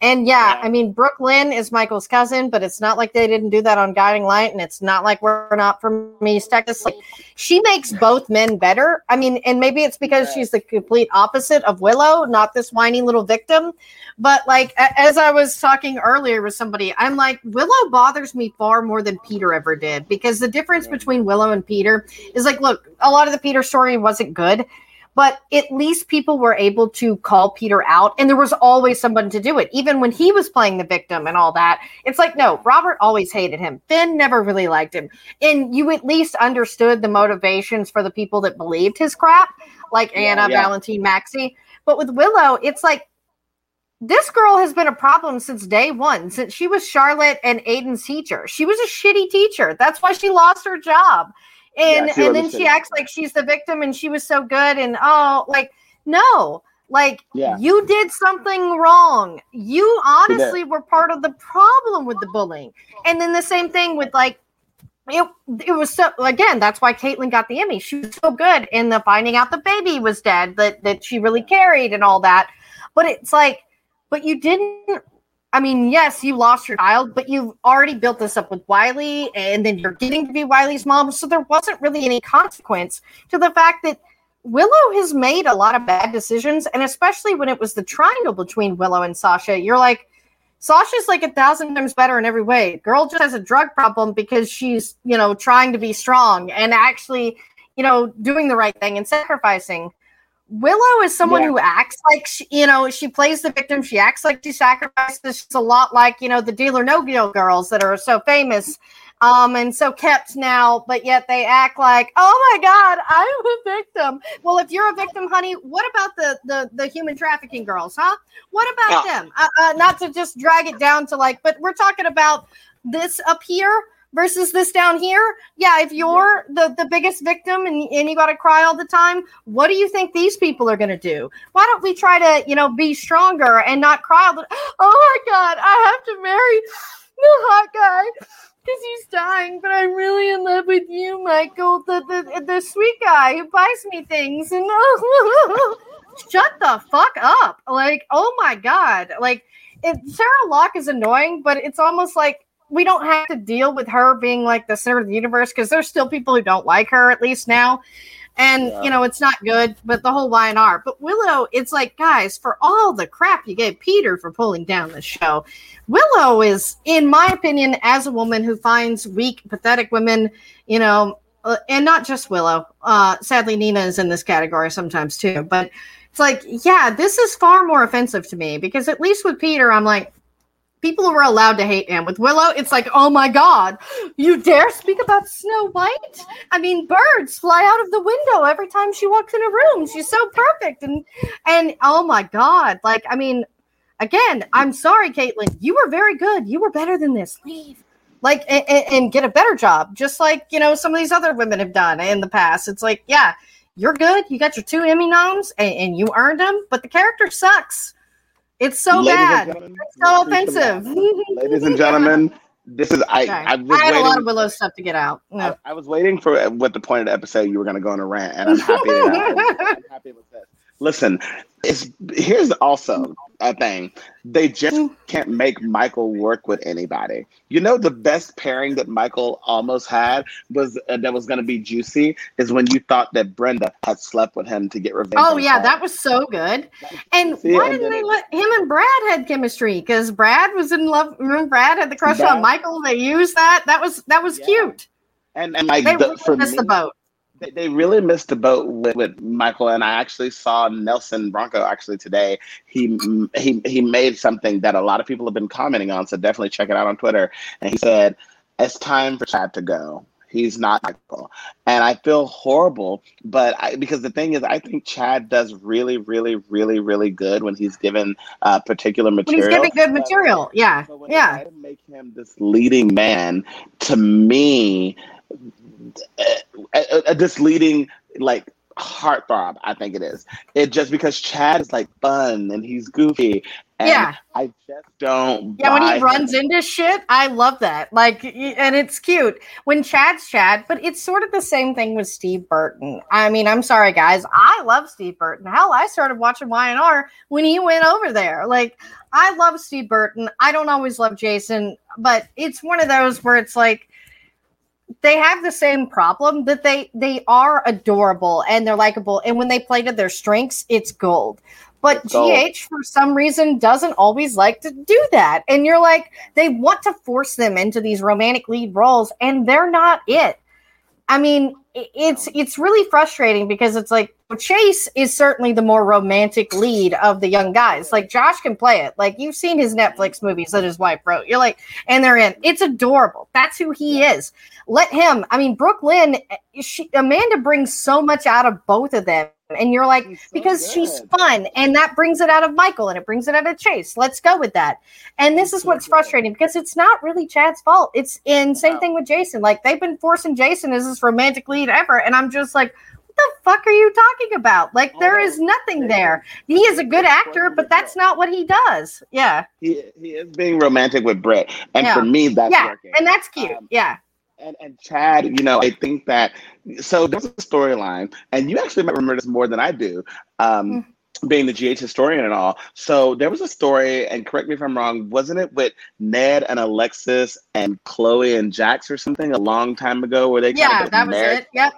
And yeah, I mean, Brook Lynn is Michael's cousin, but it's not like they didn't do that on Guiding Light, and it's not like we're not from East Texas. Like, she makes both men better. I mean, and maybe it's because she's the complete opposite of Willow, not this whiny little victim. But like as I was talking earlier with somebody, I'm like, Willow bothers me far more than Peter ever did because the difference between Willow and Peter is like, look, a lot of the Peter story wasn't good but at least people were able to call Peter out, and there was always someone to do it, even when he was playing the victim and all that. It's like, no, Robert always hated him. Finn never really liked him. And you at least understood the motivations for the people that believed his crap, like yeah, Anna, yeah. Valentine, Maxie. But with Willow, it's like, this girl has been a problem since day one, since she was Charlotte and Aiden's teacher. She was a shitty teacher. That's why she lost her job and yeah, and then she acts like she's the victim and she was so good and oh like no like yeah. you did something wrong. You honestly were part of the problem with the bullying. And then the same thing with like it, it was so again that's why katelyn got the emmy. She was so good in the finding out the baby was dead that that she really carried and all that. But it's like but you didn't I mean, yes, you lost your child, but you've already built this up with Wiley, and then you're getting to be Wiley's mom. So there wasn't really any consequence to the fact that Willow has made a lot of bad decisions, and especially when it was the triangle between Willow and Sasha, you're like, Sasha's like a thousand times better in every way. Girl just has a drug problem because she's, you know, trying to be strong and actually, you know, doing the right thing and sacrificing. Willow is someone yeah. who acts like she, you know she plays the victim. She acts like she sacrifices. She's a lot like you know the Deal or No Deal girls that are so famous um, and so kept now, but yet they act like, oh my God, I'm a victim. Well, if you're a victim, honey, what about the the, the human trafficking girls, huh? What about yeah. them? Uh, uh, not to just drag it down to like, but we're talking about this up here versus this down here. Yeah, if you're the, the biggest victim and, and you got to cry all the time, what do you think these people are going to do? Why don't we try to, you know, be stronger and not cry all the <gasps> Oh my God, I have to marry the hot guy because he's dying, but I'm really in love with you, Michael, the, the, the sweet guy who buys me things. And oh, <laughs> shut the fuck up. Like, oh my God. Like, it, Sarah Locke is annoying, but it's almost like we don't have to deal with her being like the center of the universe because there's still people who don't like her at least now and yeah. you know it's not good but the whole y&r but willow it's like guys for all the crap you gave peter for pulling down the show willow is in my opinion as a woman who finds weak pathetic women you know uh, and not just willow uh sadly nina is in this category sometimes too but it's like yeah this is far more offensive to me because at least with peter i'm like people were allowed to hate him. With Willow, it's like, oh my God, you dare speak about Snow White? I mean, birds fly out of the window every time she walks in a room. She's so perfect. And and oh my God. Like, I mean, again, I'm sorry, Katelyn. You were very good. You were better than this. Leave. Like and, and get a better job, just like you know some of these other women have done in the past. It's like, yeah, you're good. You got your two Emmy noms, and, and you earned them, but the character sucks it's so Ladies bad. It's so offensive. Ladies and gentlemen, this is I. I, I, had waiting, a lot of Willow stuff to get out. I, I, was waiting for uh, what the point of the episode you were going to go on a rant, and I'm happy. I'm happy with this. Listen, it's here's also a thing. They just mm. can't make Michael work with anybody. You know, the best pairing that Michael almost had was uh, that was going to be juicy is when you thought that Brenda had slept with him to get revenge. Oh yeah, that was so good. And See, why and didn't they it, let him and Brad had chemistry? Because Brad was in love. Remember, Brad had the crush Brad, on Michael. They used that. That was that was yeah. cute. And and like they the, for missed me, the boat they, they really missed the boat with, with Michael, and I actually saw Nelson Branco actually today. He he he made something that a lot of people have been commenting on, so definitely check it out on Twitter. And he said, "It's time for Chad to go." He's not Michael, and I feel horrible. But I, because the thing is, I think Chad does really, really, really, really good when he's given uh, particular material. When he's giving good material, yeah, but yeah. Make him this leading man, to me, uh, uh, this leading like heartthrob. I think it is. It just because Chad is like fun and he's goofy. And yeah, I just don't. Yeah, when he runs him. into shit, I love that. Like, and it's cute when Chad's Chad, but it's sort of the same thing with Steve Burton. I mean, I'm sorry, guys. I love Steve Burton. Hell, I started watching YNR when he went over there. Like, I love Steve Burton. I don't always love Jason, but it's one of those where it's like they have the same problem that they they are adorable and they're likable. And when they play to their strengths it's gold. But gh for some reason doesn't always like to do that. And you're like they want to force them into these romantic lead roles and they're not it. I mean it's it's really frustrating because it's like Chase is certainly the more romantic lead of the young guys. Like Josh can play it. Like you've seen his Netflix movies that his wife wrote. You're like, and they're in. It's adorable. That's who he is. Let him. I mean, Brooklyn, eh, she, Amanda brings so much out of both of them. And you're like, so because good. she's fun, and that brings it out of Michael and it brings it out of Chase. Let's go with that. And this is what's frustrating because it's not really Chad's fault. It's in same thing with Jason. Like they've been forcing Jason as this romantic lead ever, and I'm just like, the fuck are you talking about? Like there is nothing there. He is a good actor, but that's not what he does. Yeah. He, he is being romantic with Britt. And yeah. for me, that's yeah. working. And that's cute. Um, yeah and, and Chad, you know, I think that so there's a storyline, and you actually might remember this more than I do. Um, mm being the GH historian and all. So there was a story, and correct me if I'm wrong, wasn't it with Ned and Alexis and Chloe and Jax or something a long time ago where they Yeah, that was it. Yep.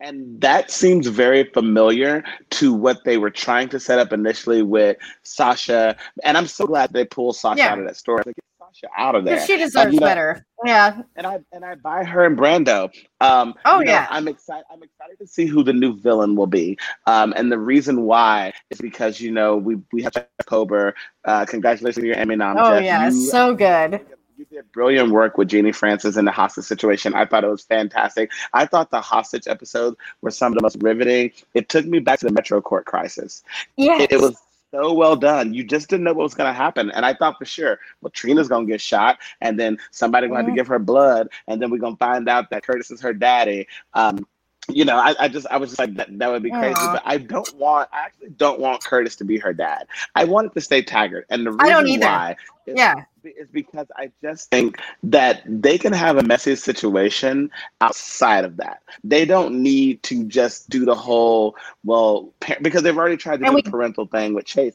And that seems very familiar to what they were trying to set up initially with Sasha. And I'm so glad they pulled Sasha yeah. out of that story. Like, Sasha out of there. She deserves and, know, better. Yeah. And I and I buy her and Brando. Um, oh yeah. Know, I'm excited. I'm excited to see who the new villain will be. Um, and the reason why is because you know we we have October. Uh, congratulations on your Emmy nom. Oh Jeff. yeah, you, so good. You did brilliant work with Genie Francis in the hostage situation. I thought it was fantastic. I thought the hostage episodes were some of the most riveting. It took me back to the Metro Court crisis. Yeah, it, it was so well done. You just didn't know what was going to happen. And I thought for sure, well, Trina's going to get shot, and then somebody going to mm-hmm. give her blood, and then we're going to find out that Curtis is her daddy. Um, you know, I, I, just I was just like that, that would be crazy, Aww. but I don't want I actually don't want Curtis to be her dad. I want it to stay Taggart, and the reason why is, yeah is because I just think that they can have a messy situation outside of that. They don't need to just do the whole well because they've already tried to and do we, the parental thing with Chase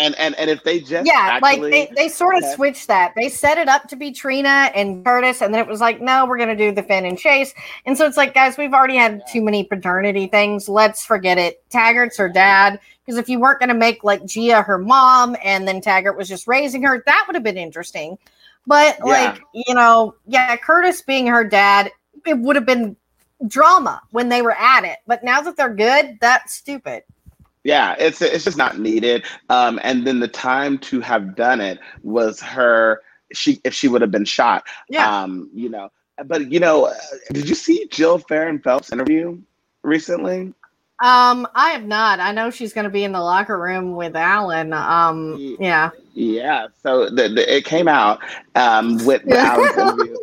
and and and if they just yeah like they, they sort of switched that. They set it up to be trina and curtis and then it was like no we're gonna do the finn and chase. And so it's like guys we've already had too many paternity things. Let's forget it. Taggart's her dad. Because if you weren't gonna make like gia her mom and then taggart was just raising her that would have been interesting. But yeah. like you know yeah curtis being her dad it would have been drama when they were at it. But now that they're good that's stupid yeah, it's it's just not needed. Um, and then the time to have done it was her. She if she would have been shot. Yeah. Um, you know, but you know, uh, did you see Jill Farren Phelps interview recently? Um, I have not. I know she's going to be in the locker room with Alan. Um, yeah. Yeah. So the, the it came out um with the <laughs> Alan's interview,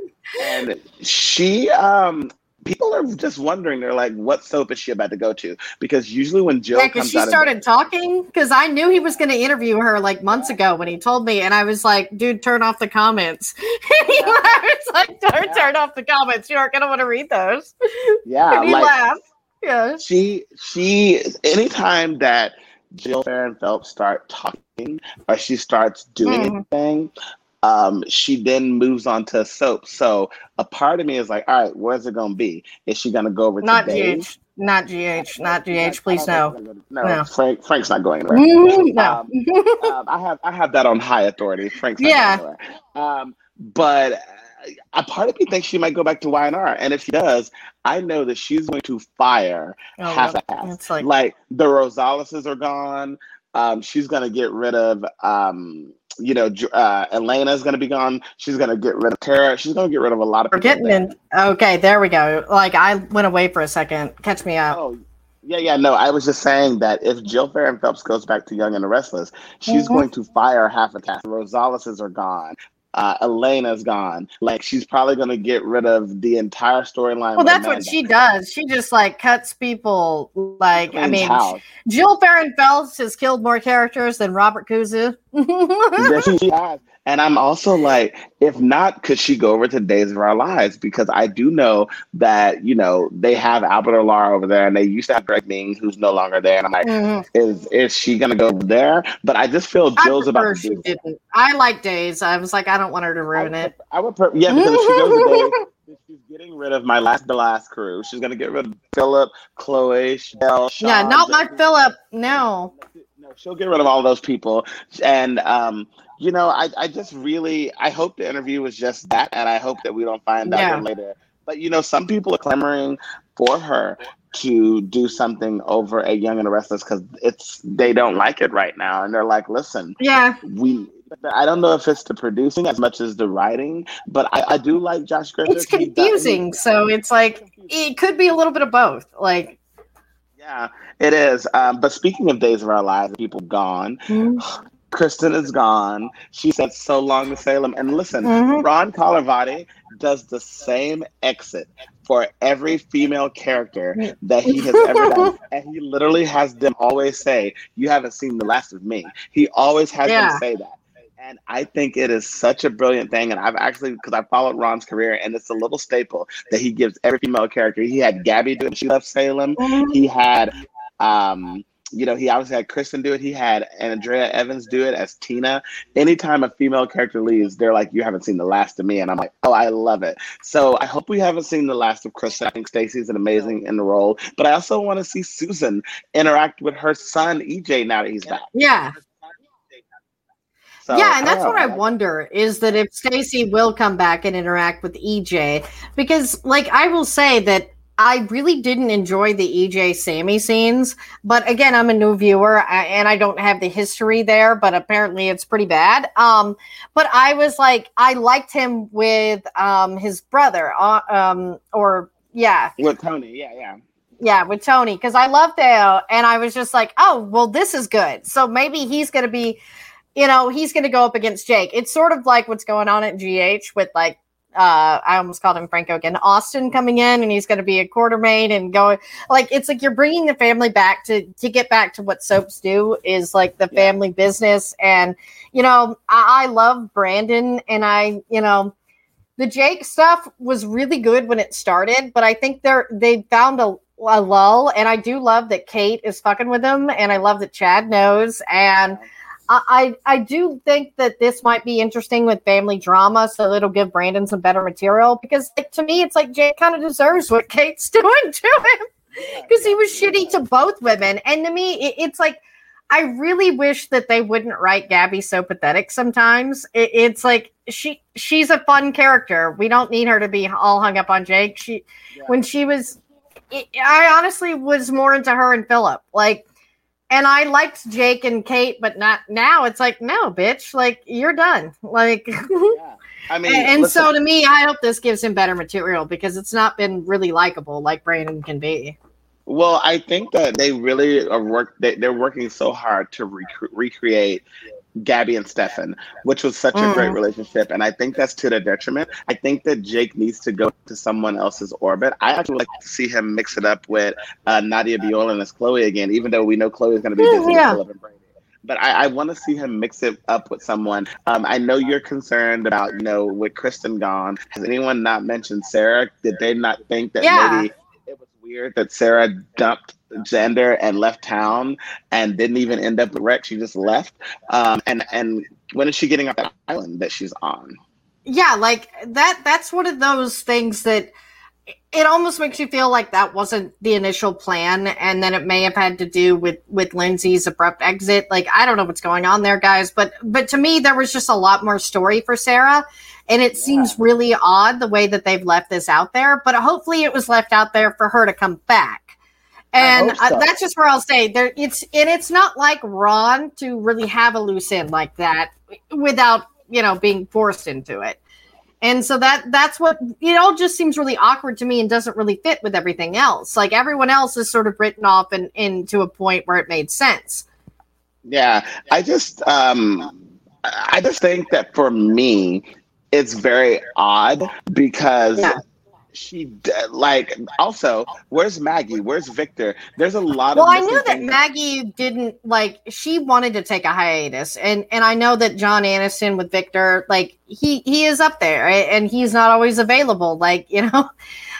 and she um people are just wondering. They're like, "What soap is she about to go to?" Because usually when Jill yeah, because she started of- talking, because I knew he was going to interview her like months ago when he told me, and I was like, "Dude, turn off the comments." <laughs> he <laughs> was like, "Turn, yeah. turn off the comments. You aren't going to want to read those." Yeah, and he like, laughed. Yeah, she she anytime that Jill Farren Phelps start talking or she starts doing mm. anything, um, she then moves on to soap. So a part of me is like, all right, where's it gonna be? Is she gonna go over not to GH, not GH, not GH, please no. no. No, Frank Frank's not going anywhere. Mm-hmm, no. Um, um, I have I have that on high authority. Frank's not yeah. going. Um, but a part of me thinks she might go back to YNR, and if she does, I know that she's going to fire oh, half a half. Like, like the Rosaleses are gone. Um, she's gonna get rid of um, you know, uh, Elena's going to be gone. She's going to get rid of Tara. She's going to get rid of a lot of We're people. getting in. Okay, there we go. Like I went away for a second. Catch me up. Oh, yeah, yeah. No, I was just saying that if Jill Farren Phelps goes back to Young and the Restless, she's Mhm. going to fire half a cast. Rosales are gone. Uh, Elena's gone. Like she's probably going to get rid of the entire storyline. Well, that's what she does. She just like cuts people. Like I mean, house. Jill Farren Phelps has killed more characters than Robert Guza. <laughs> Yes, she has. And I'm also like, if not, could she go over to Days of Our Lives? Because I do know that, you know, they have Albert Alarr over there and they used to have Greg Meng, who's no longer there. And I'm like, Mhm. is is she gonna go over there? But I just feel Jill's about to she didn't. I like Days. I was like, I don't want her to ruin I, it. I would, per- yeah, because if she goes to Days, <laughs> she's getting rid of my last, the last crew. She's gonna get rid of Philip, Chloe, Shell, Sean, yeah, not my Philip. No. No, she'll get rid of all those people. And um, you know, I, I just really I hope the interview was just that, and I hope that we don't find out Yeah. later. But you know, some people are clamoring for her to do something over at Young and the Restless because it's they don't like it right now, and they're like, listen, Yeah. we. I don't know if it's the producing as much as the writing, but I, I do like Josh Griffith. It's confusing. So it's like it could be a little bit of both. Like yeah, it is. Um, but speaking of Days of Our Lives, people gone. <sighs> <sighs> Kristen is gone. She said so long to Salem. And listen, Mhm. Ron Carlivati does the same exit for every female character that he has ever <laughs> done. And he literally has them always say, You haven't seen the last of me. He always has Yeah. them say that. And I think it is such a brilliant thing. And I've actually, because I followed Ron's career, and it's a little staple that he gives every female character. He had Gabby do it she left Salem. He had, um, you know, he obviously had Kristen do it. He had Andrea Evans do it as Tina. Anytime a female character leaves, they're like, "You haven't seen the last of me," and I'm like, "Oh, I love it." So I hope we haven't seen the last of Kristen. I think Stacy's an amazing in the role, but I also want to see Susan interact with her son EJ now that he's back. yeah. So, yeah, and that's don't what I wonder is that if Stacy will come back and interact with EJ, because like I will say that I really didn't enjoy the EJ Sammy scenes, but again, I'm a new viewer and I don't have the history there, but apparently it's pretty bad. Um, but I was like, I liked him with um his brother, uh, um, or yeah, with Tony. Yeah, yeah. yeah, with Tony, because I loved Dale, and I was just like, oh, well, this is good. So maybe he's going to be, you know, he's going to go up against Jake. It's sort of like what's going on at GH with like, uh, I almost called him Franco again, Austin coming in, and he's going to be a quartermaine and going like it's like you're bringing the family back to to get back to what soaps do is like the Yeah. family business, and you know, I, I love Brandon, and I, you know the Jake stuff was really good when it started, but I think they're they found a, a lull, and I do love that Kate is fucking with him, and I love that Chad knows, and I I, I do think that this might be interesting with family drama, so it'll give Brandon some better material because like, to me, it's like Jake kind of deserves what Kate's <laughs> doing to him because he was shitty to both women, and to me, it, it's like. I really wish that they wouldn't write Gabby so pathetic sometimes. It, it's like she she's a fun character. We don't need her to be all hung up on Jake. She when she was it, I honestly was more into her and Philip. Like and I liked Jake and Kate, but not now. It's like, no, bitch, like you're done. Like <laughs> Yeah. I mean, and listen, so to me, I hope this gives him better material because it's not been really likable like Brandon can be. Well, I think that they really are work. They, they're working so hard to rec- recreate Gabby and Stefan, which was such a great Mm. relationship, and I think that's to their detriment. I think that Jake needs to go to someone else's orbit. I actually like to see him mix it up with uh, Nadia Bjorlin as Chloe again, even though we know Chloe is going to be Mm, busy yeah. with Philip and Brady. But I, I want to see him mix it up with someone. Um, I know you're concerned about, you know, with Kristen gone. Has anyone not mentioned Sarah? Did they not think that Yeah. maybe weird that Sarah dumped Xander and left town and didn't even end up with Rex. She just left. Um, and and when is she getting off that island that she's on? yeah like that that's one of those things that it almost makes you feel like that wasn't the initial plan and then it may have had to do with with linsey's abrupt exit like i don't know what's going on there guys but but to me there was just a lot more story for sarah and it seems really odd the way that they've left this out there but hopefully it was left out there for her to come back And so. uh, that's just where I'll say there. It's and it's not like Ron to really have a loose end like that without you know being forced into it. And so that that's what it all just seems really awkward to me and doesn't really fit with everything else. Like everyone else is sort of written off and into a point where it made sense. Yeah, I just um I just think that for me it's very odd because yeah she like also where's maggie? Where's victor? There's a lot well, of well i knew that maggie didn't like she wanted to take a hiatus and and i know that john aniston with victor like he he is up there and he's not always available like <laughs> you know?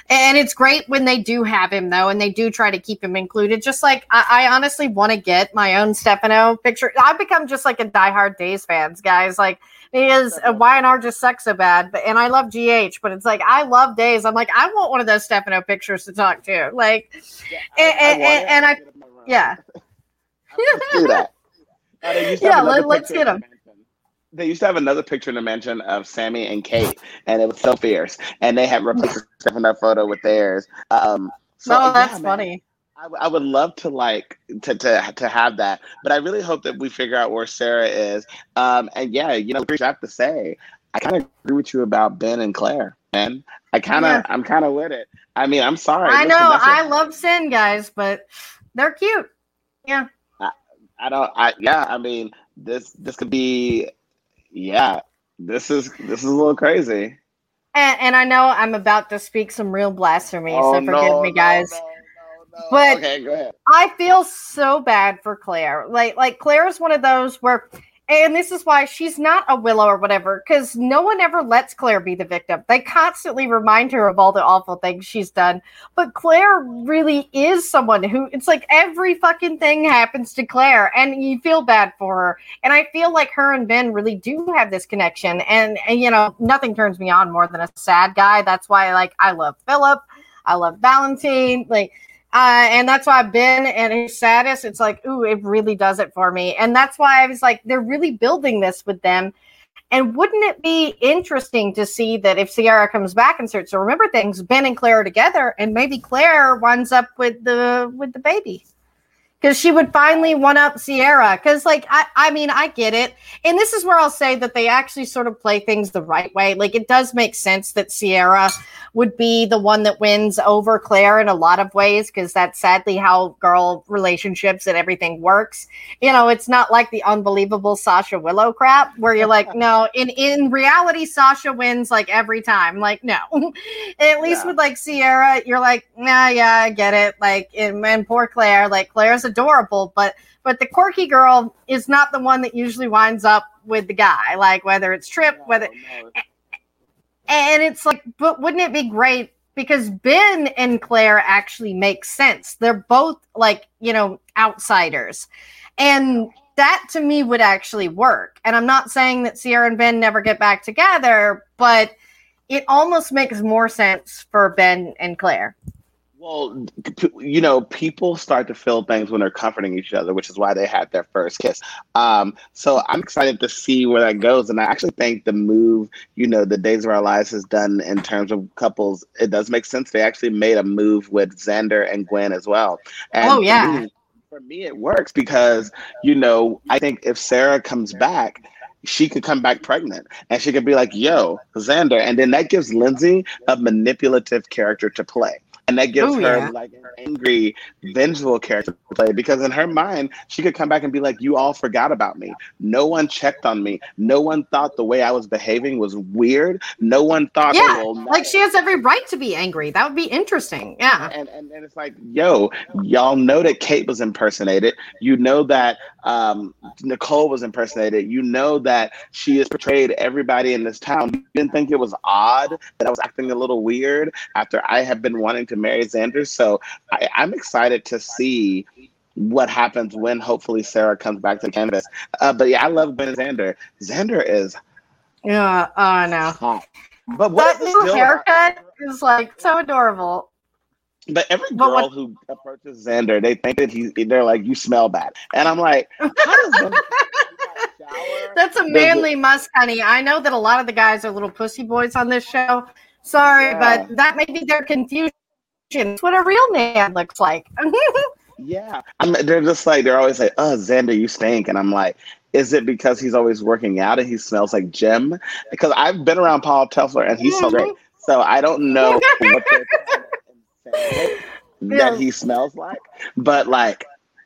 And it's great when they do have him though and they do try to keep him included just like i, I honestly want to get my own stefano picture. I've become just like a diehard days fans guys like is uh, YNR just sucks so bad. But and I love GH, but it's like I love Days. I'm like I want one of those Stefano pictures to talk to. Like, yeah, and, I, and, and, and I, yeah. <laughs> do that. <laughs> Uh, yeah, let, us get them. They used to have another picture in the mansion of Sammy and Kate, and it was so fierce. And they had replaced <laughs> Stefano photo with theirs. Um, so, oh, that's yeah, funny. I, would love to like to, to to have that, but I really hope that we figure out where Sarah is. Um, and yeah, you know, I have to say, I kind of agree with you about Ben and Claire. man. I kind of, yeah. I'm kind of with it. I mean, I'm sorry. I Listen, know I a, love Sin guys, but they're cute. Yeah. I, I don't. I yeah. I mean, this this could be, yeah. This is this is a little crazy. And, and I know I'm about to speak some real blasphemy, oh, so forgive no, me, guys. No, no but okay, go ahead. I feel so bad for Claire. Like like Claire is one of those where and this is why she's not a willow or whatever because no one ever lets claire be the victim. They constantly remind her of all the awful things she's done. But claire really is someone who it's like every fucking thing happens to claire and you feel bad for her. And i feel like her and ben really do have this connection. And, and you know nothing turns me on more than a sad guy. That's why like i love philip i love valentine. Like uh, and that's why Ben and his saddest, it's like, ooh, it really does it for me. And that's why I was like, they're really building this with them. And wouldn't it be interesting to see that if Ciara comes back and starts to remember things, Ben and Claire together, and maybe Claire winds up with the with the baby because she would finally one up Ciara. Because, like, I, I mean, I get it. And this is where I'll say that they actually sort of play things the right way. Like, it does make sense that Ciara would be the one that wins over Claire in a lot of ways, because that's sadly how girl relationships and everything works. You know, it's not like the unbelievable Sasha Willow crap where you're like, <laughs> no, in, in reality, Sasha wins like every time. Like, no. <laughs> At least yeah. with like Ciara, you're like, nah, yeah, I get it. Like, and, and poor Claire, like, Claire's adorable, but but the quirky girl is not the one that usually winds up with the guy. Like whether it's Trip, whether and it's like, but wouldn't it be great because Ben and Claire actually make sense. They're both like, you know, outsiders. And that to me would actually work. And I'm not saying that Ciara and Ben never get back together, but it almost makes more sense for Ben and Claire. Well, you know, people start to feel things when they're comforting each other, which is why they had their first kiss. Um, so I'm excited to see where that goes. And I actually think the move, you know, the Days of Our Lives has done in terms of couples, it does make sense. They actually made a move with Xander and Gwen as well. And oh, yeah. For me, it works because, you know, I think if Sarah comes back, she could come back pregnant and she could be like, yo, Xander. And then that gives Linsey a manipulative character to play and that gives oh, her yeah. like an angry, vengeful character to play because in her mind, she could come back and be like, "You all forgot about me. No one checked on me. No one thought the way I was behaving was weird. No one thought, yeah, like she has every right to be angry. That would be interesting. Yeah, and, and and it's like, yo, y'all know that Kate was impersonated. You know that um, Nicole was impersonated. You know that she has portrayed everybody in this town. You didn't think it was odd that I was acting a little weird after I have been wanting to marry Xander. So I, I'm excited to see what happens when hopefully Sarah comes back to canvas. Uh, but yeah, I love Ben Xander. Xander is yeah, oh no. Hot. But what that new haircut is like so adorable. But every girl what, who approaches Xander, they think that he's they're like, you smell bad. And I'm like, <laughs> That's a manly musk, honey. I know that a lot of the guys are little pussy boys on this show. Sorry, yeah. but that may be their confusion It's what a real man looks like. <laughs> yeah, I'm, they're just like they're always like, "Oh, Xander, you stink," and I'm like, "Is it because he's always working out and he smells like gym?" Because I've been around Paul Telfer and he smells great, so I don't know what that yeah. he smells like, but like,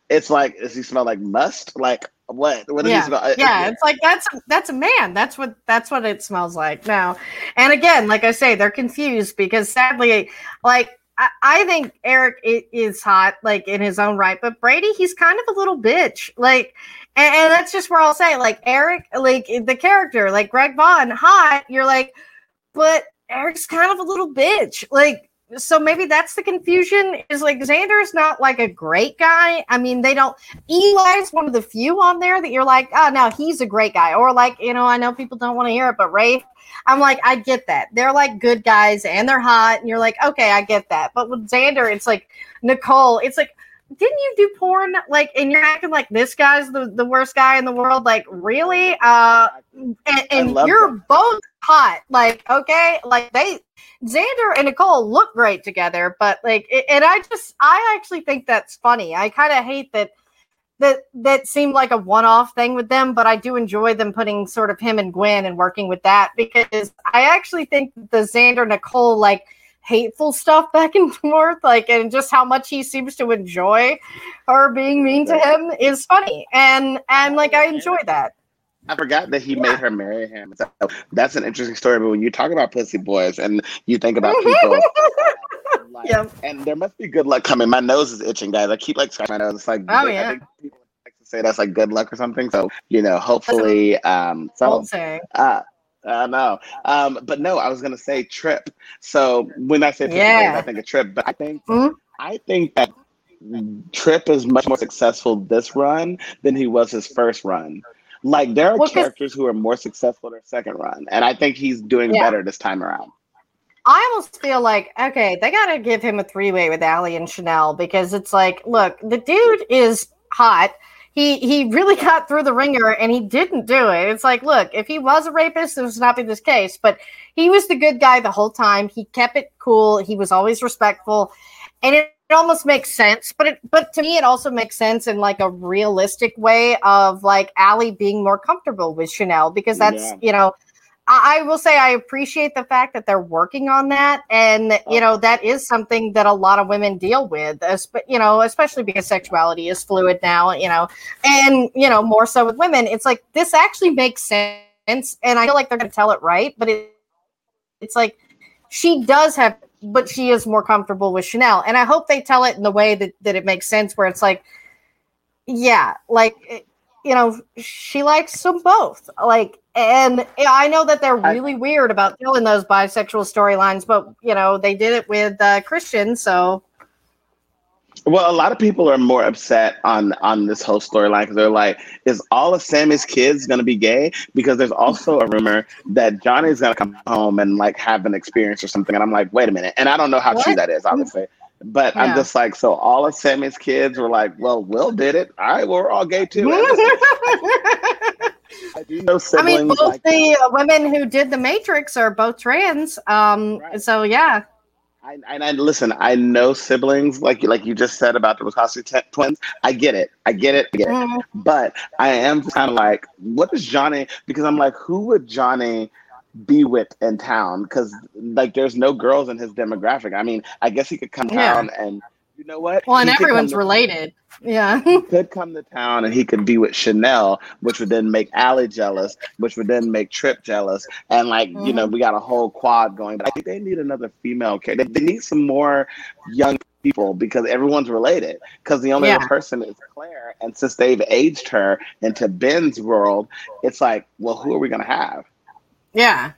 it's like, does he smell like must? Like, what? What does yeah. smell? Uh, yeah, it's like that's that's a man. That's what that's what it smells like now. And again, like I say, they're confused because sadly, like I, think Eric is hot, like in his own right, but Brady, he's kind of a little bitch, like. And, and that's just where I'll say, like Eric, like the character, like Greg Vaughn, hot. You're like, but Eric's kind of a little bitch, like so maybe that's the confusion is like Xander's not like a great guy. I mean, they don't Eli's one of the few on there that you're like, oh no, he's a great guy. Or like, you know, I know people don't want to hear it, but Rafe, I'm like, I get that. They're like good guys and they're hot, and you're like, okay, I get that. But with Xander, it's like Nicole, it's like didn't you do porn like and you're acting like this guy's the, the worst guy in the world? Like really? Uh and, and you're that. both hot. Like okay? Like they xander and nicole look great together but like and i just i actually think that's funny. I kind of hate that that that seemed like a one-off thing with them but i do enjoy them putting sort of him and gwen and working with that because i actually think the xander nicole like hateful stuff <laughs> back and forth, like, and just how much he seems to enjoy her being mean to him is funny, and and like I enjoy that. I forgot that he yeah. made her marry him. So that's an interesting story. But when you talk about pussy boys and you think about people, <laughs> like, yeah. and there must be good luck coming. My nose is itching, guys. I keep like scratching my nose. It's like, oh yeah. people like to say that's like good luck or something. So you know, hopefully, um, so uh, I know. Um, but no, I was gonna say trip. So when I say yeah. I think a trip, but I think mm-hmm. I think that Trip is much more successful this run than he was his first run. Like there are well, characters who are more successful their second run, and I think he's doing yeah. better this time around. I almost feel like okay, they got to give him a three way with Ali and Chanel because it's like, look, the dude is hot he he really <laughs> got through the ringer and he didn't do it. It's like, look, if he was a rapist, it would not be this case. But he was the good guy the whole time. He kept it cool. He was always respectful, and it, it almost makes sense. But it but to me, it also makes sense in like a realistic way of like Ali being more comfortable with Chanel because that's yeah. you know I will say I appreciate the fact that they're working on that, and you know that is something that a lot of women deal with, you know, especially because sexuality is fluid now, you know, and you know more so with women. It's like this actually makes sense, and I feel like they're going to tell it right, but it, it's like she does have, but she is more comfortable with Chanel, and I hope they tell it in the way that that it makes sense, where it's like, yeah, like you know, she likes them both. Like, and I know that they're really I, weird about telling those bisexual storylines, but you know, they did it with uh, Christian, so. Well, a lot of people are more upset on on this whole storyline because they're like, "Is all of Sammy's kids gonna be gay?" Because there's also a rumor that Johnny's gonna come home and like have an experience or something, and I'm like, "Wait a minute!" And I don't know how what? true that is, obviously. But yeah. I'm just like, so all of Sammy's kids were like, well, Will did it. All right, well, we're all gay too. <laughs> I do know I mean, both like the uh, women who did the Matrix are both trans. Um, right. so yeah. I, and I listen. I know siblings, like like you just said about the Wachowski t- twins. I get it. I get it. I get it. Mm. But I am kind of like, what is Johnny? Because I'm like, who would Johnny be with in town because like there's no girls in his demographic. I mean, I guess he could come yeah. down and you know what? Well, and he everyone's related. Yeah. <laughs> he could come to town and he could be with Chanel, which would then make Ali jealous, which would then make Trip jealous. And like, mm-hmm. you know, we got a whole quad going. But I think they need another female character. They, need some more young people because everyone's related. Because the only yeah. other person is Claire. And since they've aged her into Ben's world, it's like, well, who are we gonna have? Yeah.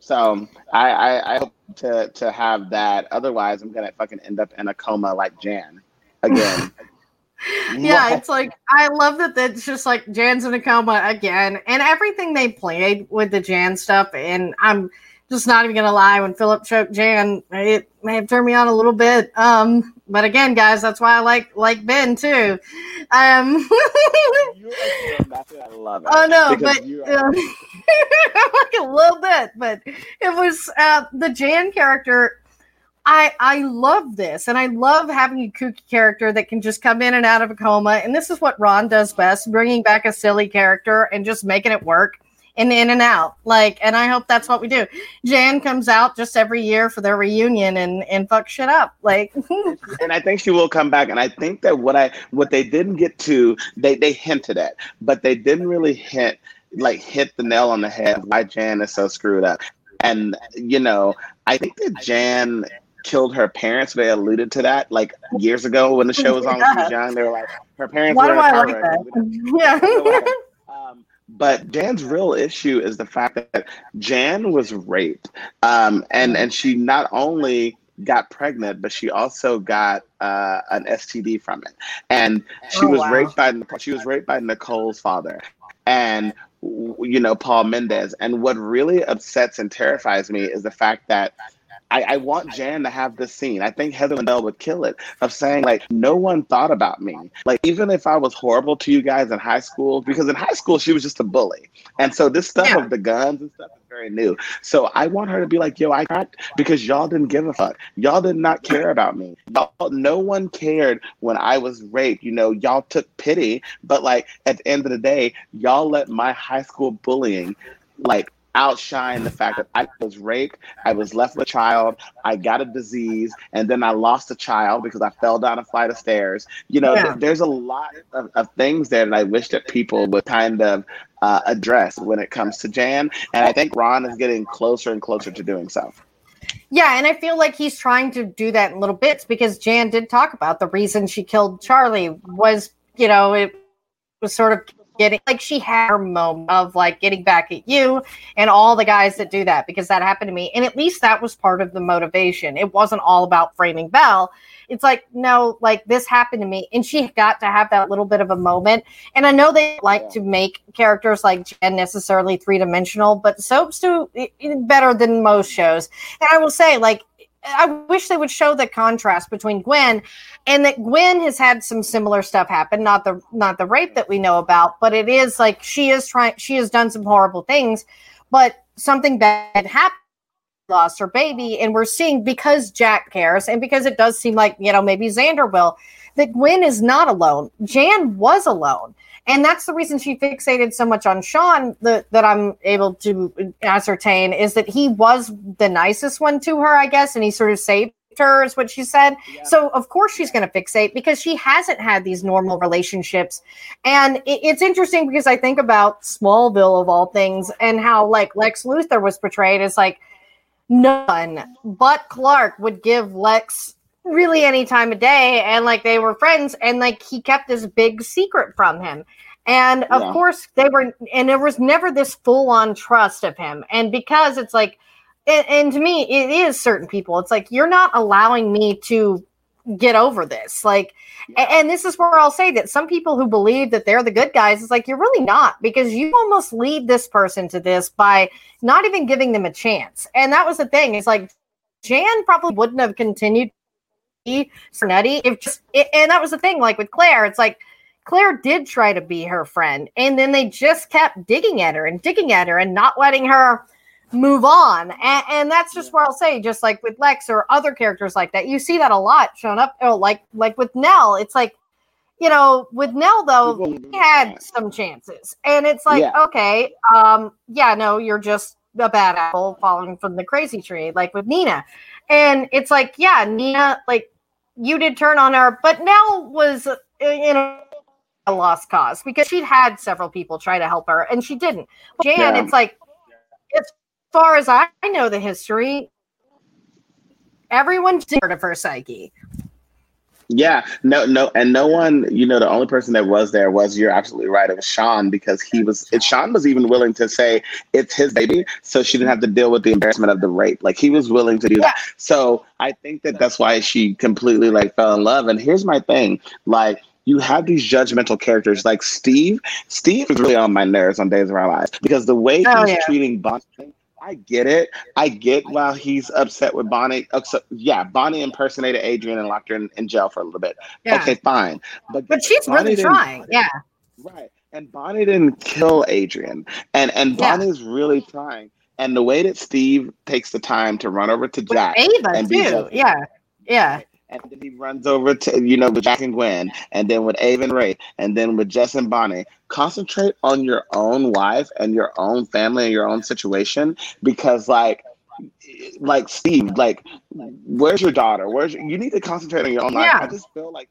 So I, I, I hope to to have that. Otherwise, I'm gonna fucking end up in a coma like Jan again. <laughs> <laughs> yeah, it's like I love that it's just like Jan's in a coma again, and everything they played with the Jan stuff. And I'm just not even gonna lie, when Philip choked Jan, it may have turned me on a little bit. Um, but again, guys, that's why I like like Ben too. Um, <laughs> I love it. Oh no, but uh, <laughs> like a little bit, but it was uh, the Jan character I I love this, and I love having a kooky character that can just come in and out of a coma. And this is what Ron does best: bringing back a silly character and just making it work and in and out. Like, and I hope that's what we do. Jan comes out just every year for their reunion and and fuck shit up. Like, <laughs> and I think she will come back. And I think that what I what they didn't get to, they they hinted at, but they didn't really hint like hit the nail on the head why Jan is so screwed up. And you know, I think that Jan killed her parents. They alluded to that like years ago when the show was on when she was young. They were like, her parents. Why do I like that? <laughs> Yeah. But Jan's real issue is the fact that Jan was raped, um, and and she not only got pregnant, but she also got uh, an STD from it, and she oh, was wow. raped by she was raped by Nicole's father, and you know Paul Mendes. And what really upsets and terrifies me is the fact that I, I, want Jan to have this scene. I think Heather Lindell would kill it of saying like, no one thought about me. Like even if I was horrible to you guys in high school, because in high school she was just a bully, and so this stuff yeah. of the guns and stuff is very new. So I want her to be like, yo, I cracked because y'all didn't give a fuck. Y'all did not care about me. Y'all, no one cared when I was raped. You know, y'all took pity, but like at the end of the day, y'all let my high school bullying like outshine the fact that I was raped, I was left with a child, I got a disease, and then I lost a child because I fell down a flight of stairs. You know, yeah. th- there's a lot of, of, things there that I wish that people would kind of uh, address when it comes to Jan. And I think Ron is getting closer and closer to doing so. Yeah, and I feel like he's trying to do that in little bits because Jan did talk about the reason she killed Charlie was, you know, it was sort of getting like she had her moment of like getting back at you and all the guys that do that because that happened to me. And at least that was part of the motivation. It wasn't all about framing Belle it's like no like this happened to me. And she got to have that little bit of a moment. And i know they like to make characters like jen necessarily three-dimensional but soaps do better than most shows. And i will say like I wish they would show the contrast between Gwen and that Gwen has had some similar stuff happen, not the not the rape that we know about, but it is like she is trying she has done some horrible things, but something bad happened lost her baby and we're seeing because Jack cares and because it does seem like, you know, maybe Xander will that Gwen is not alone. Jan was alone. And that's the reason she fixated so much on Sean that, that I'm able to ascertain is that he was the nicest one to her, I guess, and he sort of saved her, is what she said. Yeah. So, of course, she's going to fixate because she hasn't had these normal relationships. And it, it's interesting because I think about Smallville, of all things, and how, like, Lex Luthor was portrayed as like, none but Clark would give Lex really any time of day and like they were friends and like he kept this big secret from him. And of yeah. course they were and there was never this full on trust of him. And because it's like and, and, to me it is certain people. It's like you're not allowing me to get over this. Like yeah. and this is where i'll say that some people who believe that they're the good guys it's like you're really not because you almost lead this person to this by not even giving them a chance. And that was the thing. It's like jan probably wouldn't have continued Sernetti. If just and that was the thing, like with Claire, it's like Claire did try to be her friend, and then they just kept digging at her and digging at her and not letting her move on. And, and that's just where I'll say, just like with Lex or other characters like that, you see that a lot showing up. Oh, like like with Nelle, it's like you know, with Nelle though, he had some chances, and it's like, yeah. okay, um, yeah, no, you're just a bad apple falling from the crazy tree, like with Nina, and it's like, yeah, Nina, like you did turn on her, but Nelle was uh, in a lost cause because she'd had several people try to help her and she didn't. Jan, yeah. it's like, as far as I know the history, everyone's scared of her psyche. Yeah, no, no, and no one, you know, the only person that was there was you're absolutely right. It was Sean because he was, it, Sean was even willing to say it's his baby, so she didn't have to deal with the embarrassment of the rape. Like he was willing to do that. So I think that that's why she completely like fell in love. And here's my thing, like you have these judgmental characters like Steve. Steve is really on my nerves on Days of Our Lives because the way oh, he's yeah. treating Bonnie I get it. I get while he's upset with Bonnie. Oh, so, yeah, Bonnie impersonated Adrian and locked her in, in jail for a little bit. Yeah. Okay, fine. But but she's Bonnie really trying. Yeah. Right. And Bonnie didn't kill Adrian. And and Bonnie's yeah. really trying. And the way that Steve takes the time to run over to Jack Ava and too, just, yeah, yeah. And then he runs over to you know with Jack and Gwen, and then with Ava and Ray, and then with Jess and Bonnie. Concentrate on your own wife and your own family and your own situation because like like Steve, like where's your daughter? Where's your, you need to concentrate on your own life. Yeah. I just feel like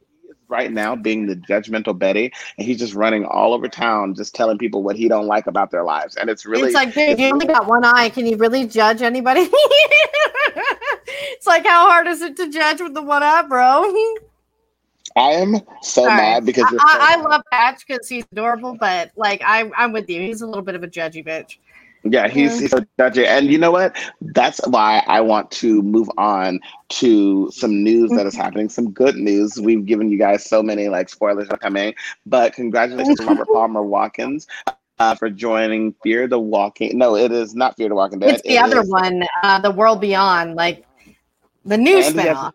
right now being the judgmental Betty, and he's just running all over town, just telling people what he don't like about their lives, and it's really it's like, dude, you only got one eye. Can you really judge anybody? <laughs> it's like, how hard is it to judge with the one eye, bro? I am so right. mad because I, I, so I love Patch because he's adorable, but like, I, I'm with you. He's a little bit of a judgy bitch. Yeah, he's, he's so judgy. And you know what? That's why I want to move on to some news that is happening, some good news. We've given you guys so many like spoilers are coming, but congratulations to Robert Palmer Watkins uh, for joining Fear the Walking. No, it is not Fear the Walking Dead. It's the It other is one, uh, The World Beyond, like the new he has- spinoff.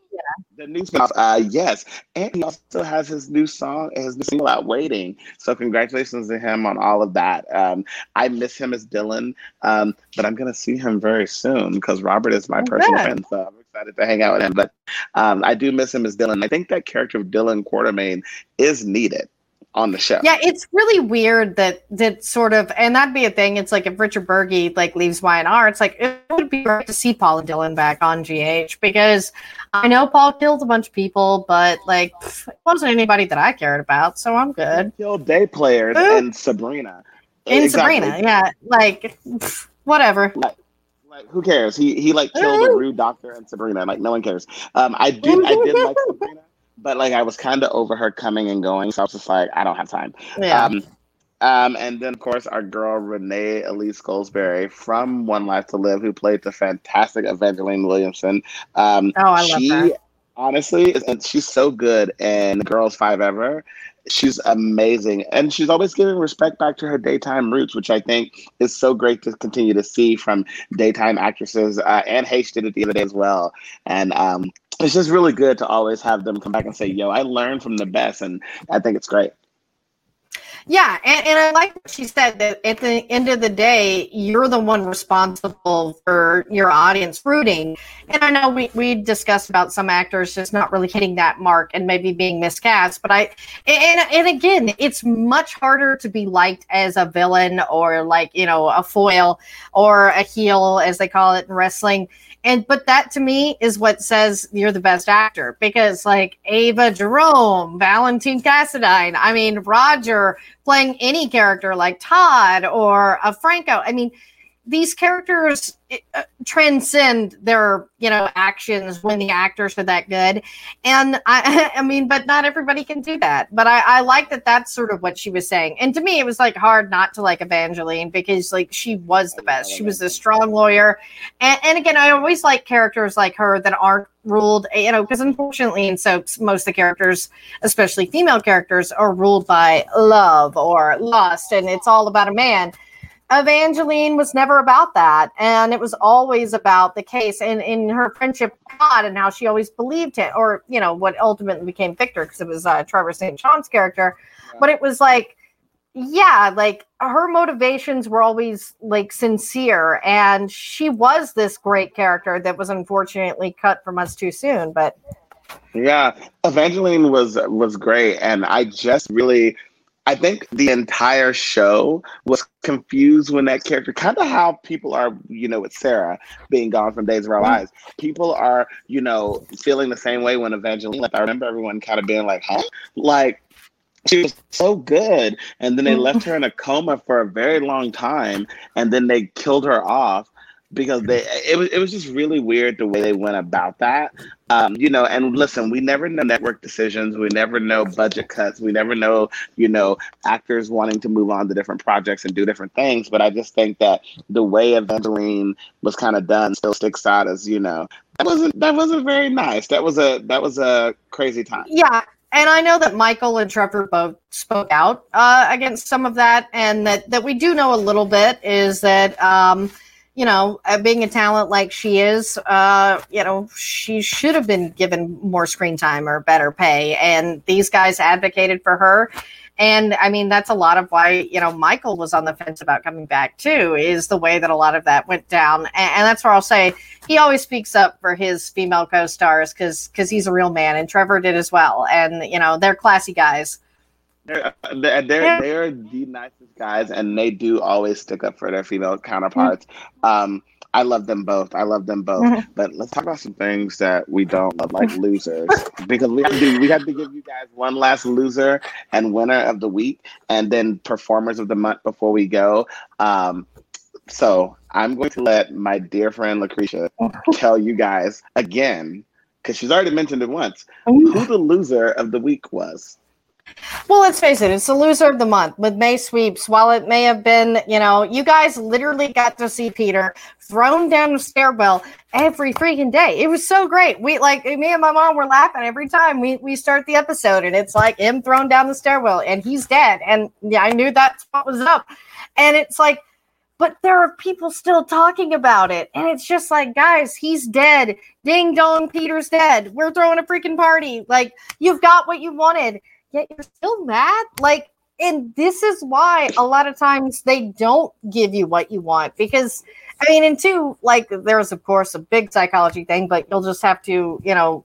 The new spinoff, uh, yes, and he also has his new song, his new single out, "Waiting." So congratulations to him on all of that. Um, I miss him as Dylan, um, but I'm gonna see him very soon because Robert is my Oh, personal good. friend, so I'm excited to hang out with him. But um, I do miss him as Dylan. I think that character of Dylan Quartermaine is needed on the show. Yeah, it's really weird that that sort of, and that'd be a thing. It's like if Richard Burgi like leaves Y&R, it's like it would be great to see Paul and Dylan back on GH because I know Paul killed a bunch of people, but like pff, it wasn't anybody that I cared about, so I'm good. Killed day players Ooh. and Sabrina. In Exactly. Sabrina, yeah, like pff, whatever. Like who cares? He he like killed a rude doctor and Sabrina. Like no one cares. Um, I do <laughs> I did like Sabrina, but like I was kind of over her coming and going, so I was just like, I don't have time. Yeah. Um, um, and then of course our girl Renee Elise Goldsberry from One Life to Live, who played the fantastic Evangeline Williamson. Um, Oh, I love she her. honestly, and she's so good in Girls5eva. She's amazing, and she's always giving respect back to her daytime roots, which I think is so great to continue to see from daytime actresses. Uh, Anne Heche did it the other day as well, and um, it's just really good to always have them come back and say, "Yo, I learned from the best," and I think it's great. Yeah, and, and I like what she said that at the end of the day, you're the one responsible for your audience rooting. And I know we, we discussed about some actors just not really hitting that mark and maybe being miscast, but I and and again, it's much harder to be liked as a villain or like, you know, a foil or a heel as they call it in wrestling. And but that to me is what says you're the best actor because like Ava Jerome, Valentine Cassadine, I mean Roger playing any character like Todd or a Franco. I mean, these characters uh, transcend their you know actions when the actors are that good. And i <laughs> i mean but not everybody can do that. But i i like that that's sort of what she was saying. And to me it was like hard not to like evangeline because like she was the best. She was a strong lawyer. And, and again i always like characters like her that aren't ruled you know because unfortunately in soaps most of the characters especially female characters are ruled by love or lust and it's all about a man Evangeline was never about that. And it was always about the case and in her friendship with Todd and how she always believed him, or, you know, what ultimately became Victor because it was uh, Trevor St. John's character. But it was like, yeah, like her motivations were always like sincere. And she was this great character that was unfortunately cut from us too soon. But Yeah, Evangeline was was great, and I just really, I think the entire show was confused when that character, kind of how people are, you know, with Sarah being gone from Days of Our mm-hmm. Lives. People are, you know, feeling the same way when Evangeline left. I remember everyone kind of being like, "Huh?" Like she was so good, and then they mm-hmm. left her in a coma for a very long time, and then they killed her off because they it was it was just really weird the way they went about that. Um, you know, and listen, we never know network decisions, we never know budget cuts, we never know, you know, actors wanting to move on to different projects and do different things. But I just think that the way Evangeline was kind of done still sticks out as, you know, that wasn't that wasn't very nice. That was a that was a crazy time. yeah. And I know that Michael and Trevor both spoke out uh, against some of that, and that, that we do know a little bit is that um, you know, uh, being a talent like she is, uh, you know, she should have been given more screen time or better pay. And these guys advocated for her. And I mean, that's a lot of why, you know, Michael was on the fence about coming back too, is the way that a lot of that went down. And, and that's where I'll say he always speaks up for his female co stars because because he's a real man, and Trevor did as well. And, you know, they're classy guys. They're, they're, they're, they're the nicest guys, and they do always stick up for their female counterparts. Mm-hmm. Um, I love them both. I love them both. Mm-hmm. But let's talk about some things that we don't love, like losers, <laughs> because we have, to, we have to give you guys one last loser and winner of the week, and then performers of the month before we go. Um, so I'm going to let my dear friend Lacretia tell you guys again, because she's already mentioned it once, who the loser of the week was. Well, let's face it, it's the loser of the month with May Sweeps. While it may have been, you know, you guys literally got to see Peter thrown down the stairwell every freaking day. It was so great. We like me and my mom were laughing every time we, we start the episode, and it's like him thrown down the stairwell and he's dead. And yeah, I knew that's what was up. And it's like, but there are people still talking about it. And it's just like, guys, he's dead. Ding dong, Peter's dead. We're throwing a freaking party. Like, you've got what you wanted yet you're still mad. Like, and this is why a lot of times they don't give you what you want because I mean, and two, like there's of course a big psychology thing, but you'll just have to, you know,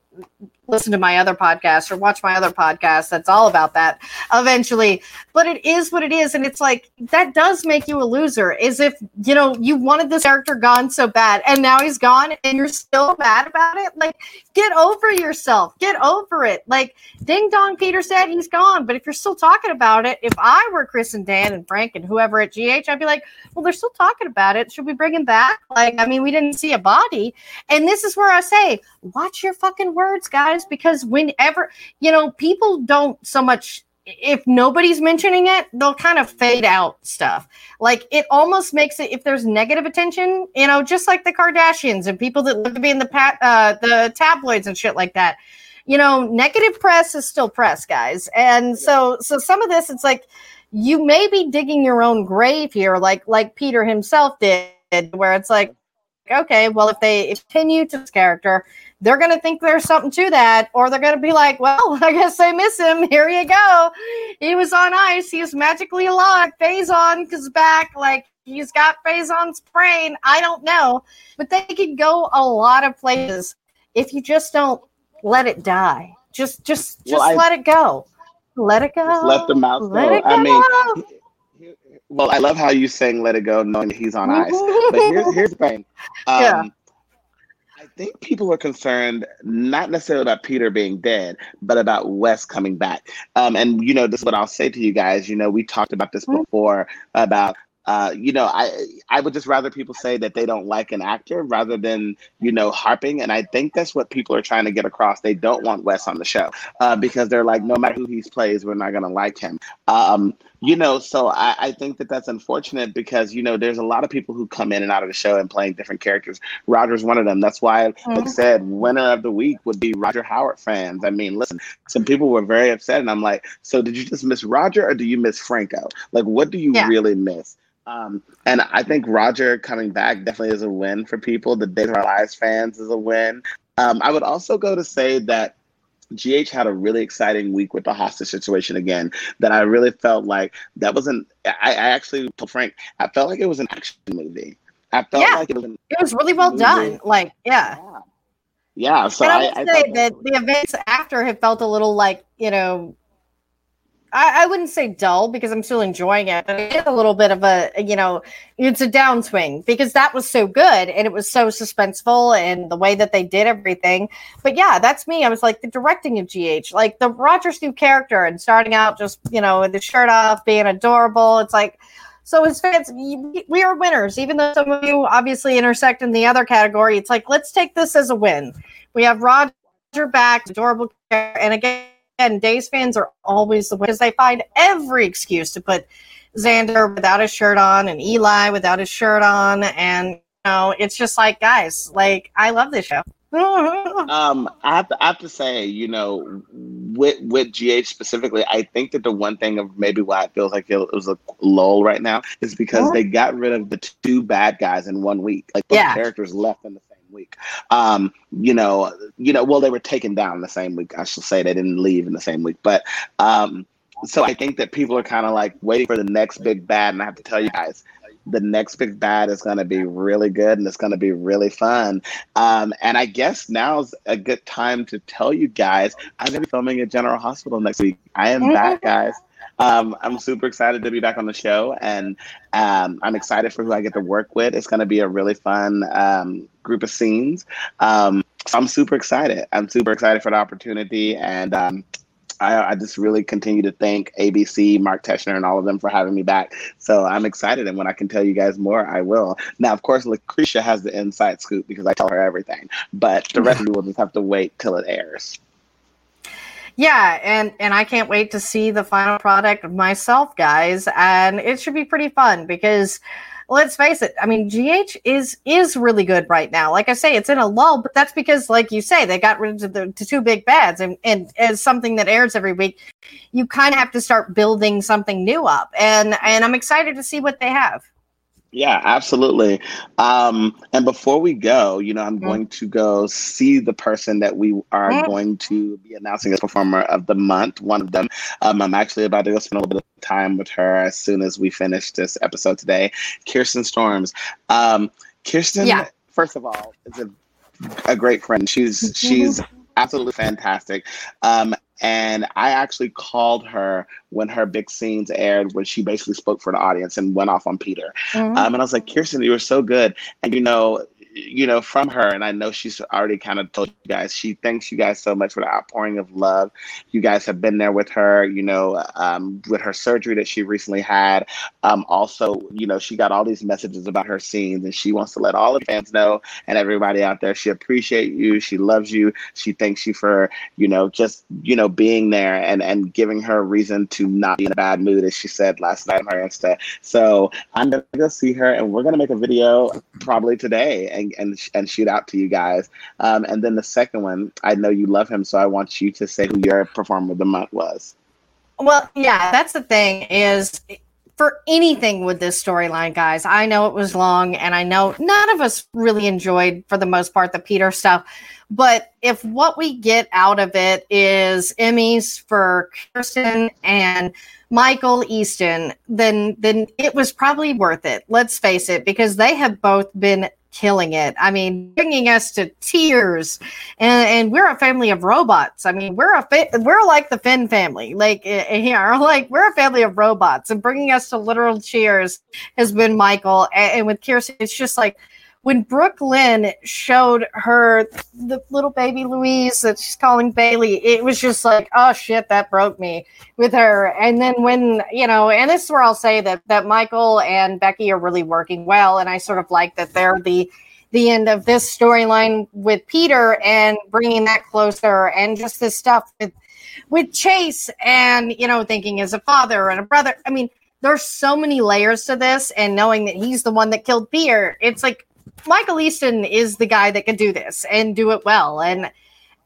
listen to my other podcast or watch my other podcast that's all about that eventually. But it is what it is and it's like that does make you a loser is if you know you wanted this character gone so bad and now he's gone and you're still mad about it? Like get over yourself. Get over it. Like ding dong peter said he's gone but if you're still talking about it if i were chris and dan and frank and whoever at gh i'd be like well they're still talking about it. Should we bring him back? Like i mean we didn't see a body. And this is where i say watch your fucking words guys because whenever you know people don't so much if nobody's mentioning it, they'll kind of fade out stuff. Like it almost makes it if there's negative attention, you know, just like the Kardashians and people that live to be in the pat, uh, the tabloids and shit like that. You know, negative press is still press, guys. And so, so some of this, it's like you may be digging your own grave here, like like Peter himself did, where it's like, okay, well, if they continue to this character, they're going to think there's something to that, or they're going to be like, well, <laughs> I guess I miss him. Here you go. He was on ice. He is magically alive. Faison is back. Like, he's got Faison's brain. I don't know. But they could go a lot of places if you just don't let it die. Just, just, just well, let I, it go. Let it go. let the mouth let go. I mean, well, I love how you saying "Let It Go," knowing that he's on <laughs> ice. but here's here's the thing. <laughs> Um, yeah. I think people are concerned not necessarily about Peter being dead, but about Wes coming back. Um, and you know, this is what I'll say to you guys. You know, we talked about this mm-hmm. before about uh, you know, I I would just rather people say that they don't like an actor rather than you know harping. And I think that's what people are trying to get across. They don't want Wes on the show uh, because they're like, no matter who he plays, we're not gonna like him. Um, you know, so I, I think that that's unfortunate because you know there's a lot of people who come in and out of the show and playing different characters. Roger's one of them. That's why, mm-hmm. like I said, winner of the week would be Roger Howard fans. I mean, listen, some people were very upset, and I'm like, so did you just miss Roger or do you miss Franco? Like, what do you yeah. really miss? Um, and I think Roger coming back definitely is a win for people. The Days of Our Lives fans is a win. Um, I would also go to say that GH had a really exciting week with the hostage situation again. That I really felt like that wasn't. I, I actually told Frank, I felt like it was an action movie. I felt yeah, like it was. It was really well movie. done. Like, yeah. yeah. Yeah, so and I, would I say that the events after have felt a little like you know I, I, wouldn't say dull because I'm still enjoying it, but it is a little bit of a, you know, it's a downswing because that was so good and it was so suspenseful and the way that they did everything. But yeah, that's me. I was like the directing of GH, like the Rogers new character and starting out just, you know, with the shirt off, being adorable. It's like, so his fans, we are winners, even though some of you obviously intersect in the other category. It's like, let's take this as a win. We have Roger back, adorable, and again, and Days fans are always the way because they find every excuse to put Xander without his shirt on and Eli without his shirt on, and you know it's just like guys, like I love this show. <laughs> um, I have, to, I have to say, you know, with with GH specifically, I think that the one thing of maybe why it feels like it was a lull right now is because they got rid of the two bad guys in one week. Like both yeah. characters left in the week. Um, you know, you know, well, they were taken down the same week. I should say they didn't leave in the same week, but um, so I think that people are kind of like waiting for the next big bad, and I have to tell you guys, the next big bad is going to be really good and it's going to be really fun. Um, and I guess now's a good time to tell you guys I'm going to be filming at General Hospital next week. I am back, <laughs> guys. Um, I'm super excited to be back on the show, and um, I'm excited for who I get to work with. It's going to be a really fun um, group of scenes. Um, so I'm super excited. I'm super excited for the opportunity, and um, I, I, just really continue to thank ABC, Mark Teschner, and all of them for having me back. So I'm excited, and when I can tell you guys more, I will. Now, of course, Lacretia has the inside scoop because I tell her everything, but the rest of you will just have to wait till it airs. Yeah, and and I can't wait to see the final product myself, guys. And it should be pretty fun because let's face it. I mean, GH is is really good right now. Like I say, it's in a lull, but that's because, like you say, they got rid of the, the two big bads, and and as something that airs every week, you kind of have to start building something new up. And and I'm excited to see what they have. Yeah, absolutely. Um, and before we go, you know, I'm mm-hmm. going to go see the person that we are mm-hmm. going to be announcing as performer of the month. One of them. Um, I'm actually about to go spend a little bit of time with her as soon as we finish this episode today. Kirsten Storms. Um, Kirsten, yeah. first of all, is a, a great friend. She's mm-hmm. she's absolutely fantastic. Um, and I actually called her when her big scenes aired, when she basically spoke for the audience and went off on Peter. Mm-hmm. Um, and I was like, Kirsten, you were so good. And you know, you know, from her, and I know she's already kind of told you guys, she thanks you guys so much for the outpouring of love. You guys have been there with her, you know, um, with her surgery that she recently had. Um, also, you know, she got all these messages about her scenes, and she wants to let all the fans know and everybody out there she appreciates you, she loves you, she thanks you for, you know, just you know being there and and giving her a reason to not be in a bad mood, as she said last night on her Insta. So I'm gonna go see her, and we're gonna make a video probably today. And and and, and shoot out to you guys. Um, and then the second one, I know you love him, so I want you to say who your performer of the month was. Well, yeah, that's the thing is for anything with this storyline, guys. I know it was long, and I know none of us really enjoyed, for the most part, the Peter stuff. But if what we get out of it is Emmys for Kirsten and Michael Easton, then then it was probably worth it. Let's face it, because they have both been killing it. I mean, bringing us to tears, and, and we're a family of robots. I mean, we're a we're like the Finn family, like eh, eh, here, <laughs> like we're a family of robots, and bringing us to literal cheers has been Michael. And, and with Kirsten, it's just like when Brook Lynn showed her the little baby Louise that she's calling Bailey, it was just like, oh shit, that broke me with her. And then when, you know, and this is where I'll say that that Michael and Becky are really working well. And I sort of like that they're the the end of this storyline with Peter and bringing that closer and just this stuff with with Chase and, you know, thinking as a father and a brother. I mean, there's so many layers to this and knowing that he's the one that killed Peter, it's like Michael Easton is the guy that can do this and do it well and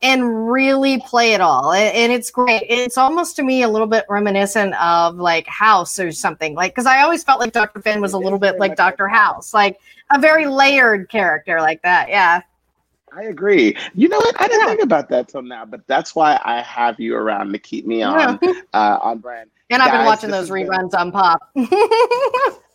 and really play it all. And it's great. It's almost to me a little bit reminiscent of like House or something. Like because I always felt like Dr. Finn was a little bit like Dr. House, like a very layered character like that. Yeah. I agree. You know what? I didn't yeah. think about that till now, but that's why I have you around to keep me on yeah. uh, on brand. <laughs> And Guys, I've been watching those reruns been... on Pop. <laughs>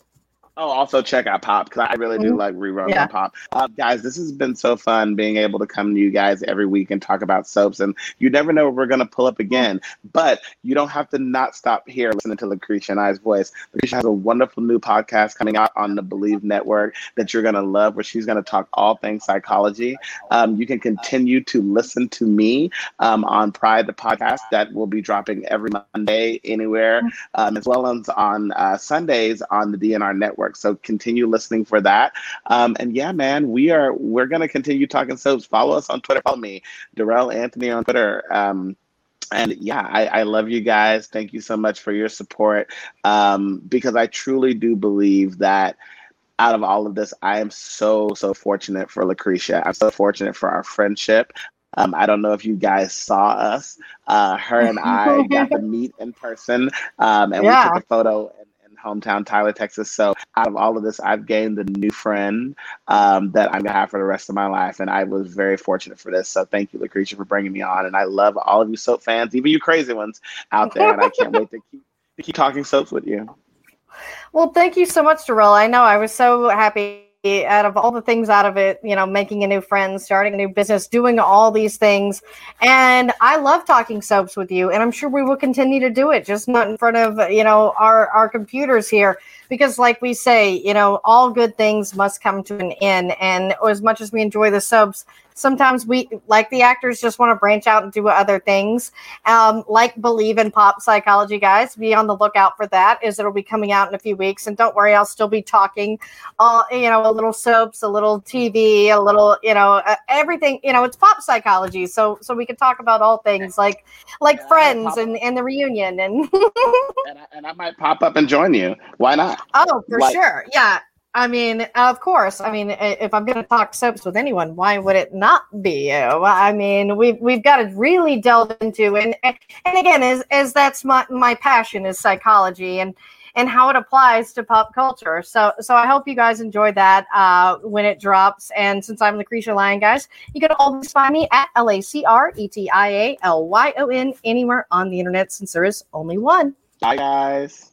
Oh, also check out Pop because I really do mm-hmm. like reruns yeah. on Pop. Uh, guys, this has been so fun being able to come to you guys every week and talk about soaps. And you never know we're going to pull up again. But you don't have to not stop here listening to Lacretia and I's voice. Lacretia has a wonderful new podcast coming out on the Believe Network that you're going to love, where she's going to talk all things psychology. Um, you can continue to listen to me um, on Pride, the podcast that will be dropping every Monday anywhere, um, as well as on uh, Sundays on the DNR Network network. So continue listening for that. Um, and yeah, man, we are we're gonna continue talking soaps. Follow us on Twitter. Follow me, Darrell Anthony on Twitter. Um, and yeah, I, I, love you guys. Thank you so much for your support. Um, because I truly do believe that out of all of this, I am so, so fortunate for Lacretia. I'm so fortunate for our friendship. Um, I don't know if you guys saw us. Uh, her and I got to <laughs> meet in person, um, and yeah. we took a photo hometown, Tyler, Texas. So out of all of this, I've gained a new friend um, that I'm gonna have for the rest of my life, and I was very fortunate for this. So thank you, Lacretia, for bringing me on, and I love all of you soap fans, even you crazy ones out there, and I can't wait to keep to keep talking soaps with you. Well, thank you so much, Darrell. I know I was so happy Eh, out of all the things out of it, you know, making a new friend, starting a new business, doing all these things. And I love talking soaps with you. And I'm sure we will continue to do it, just not in front of, you know, our, our computers here. Because, like we say, you know, all good things must come to an end. And as much as we enjoy the soaps, sometimes we like the actors just want to branch out and do other things. Um, like believe in pop psychology guys be on the lookout for that is it'll be coming out in a few weeks. And don't worry i'll still be talking all you know a little soaps a little tv a little you know uh, everything you know it's pop psychology. So so we can talk about all things like like yeah, friends and, and the reunion and <laughs> and, I, and i might pop up and join you. Why not oh for like, sure yeah I mean, of course. I mean, if I'm going to talk soaps with anyone, why would it not be you? I mean, we've we've got to really delve into and and again, as as that's my my passion is psychology and and how it applies to pop culture. So so I hope you guys enjoy that uh, when it drops. And since I'm Lacretia Lyon, guys, you can always find me at L A C R E T I A L Y O N anywhere on the internet since there is only one. Bye, guys.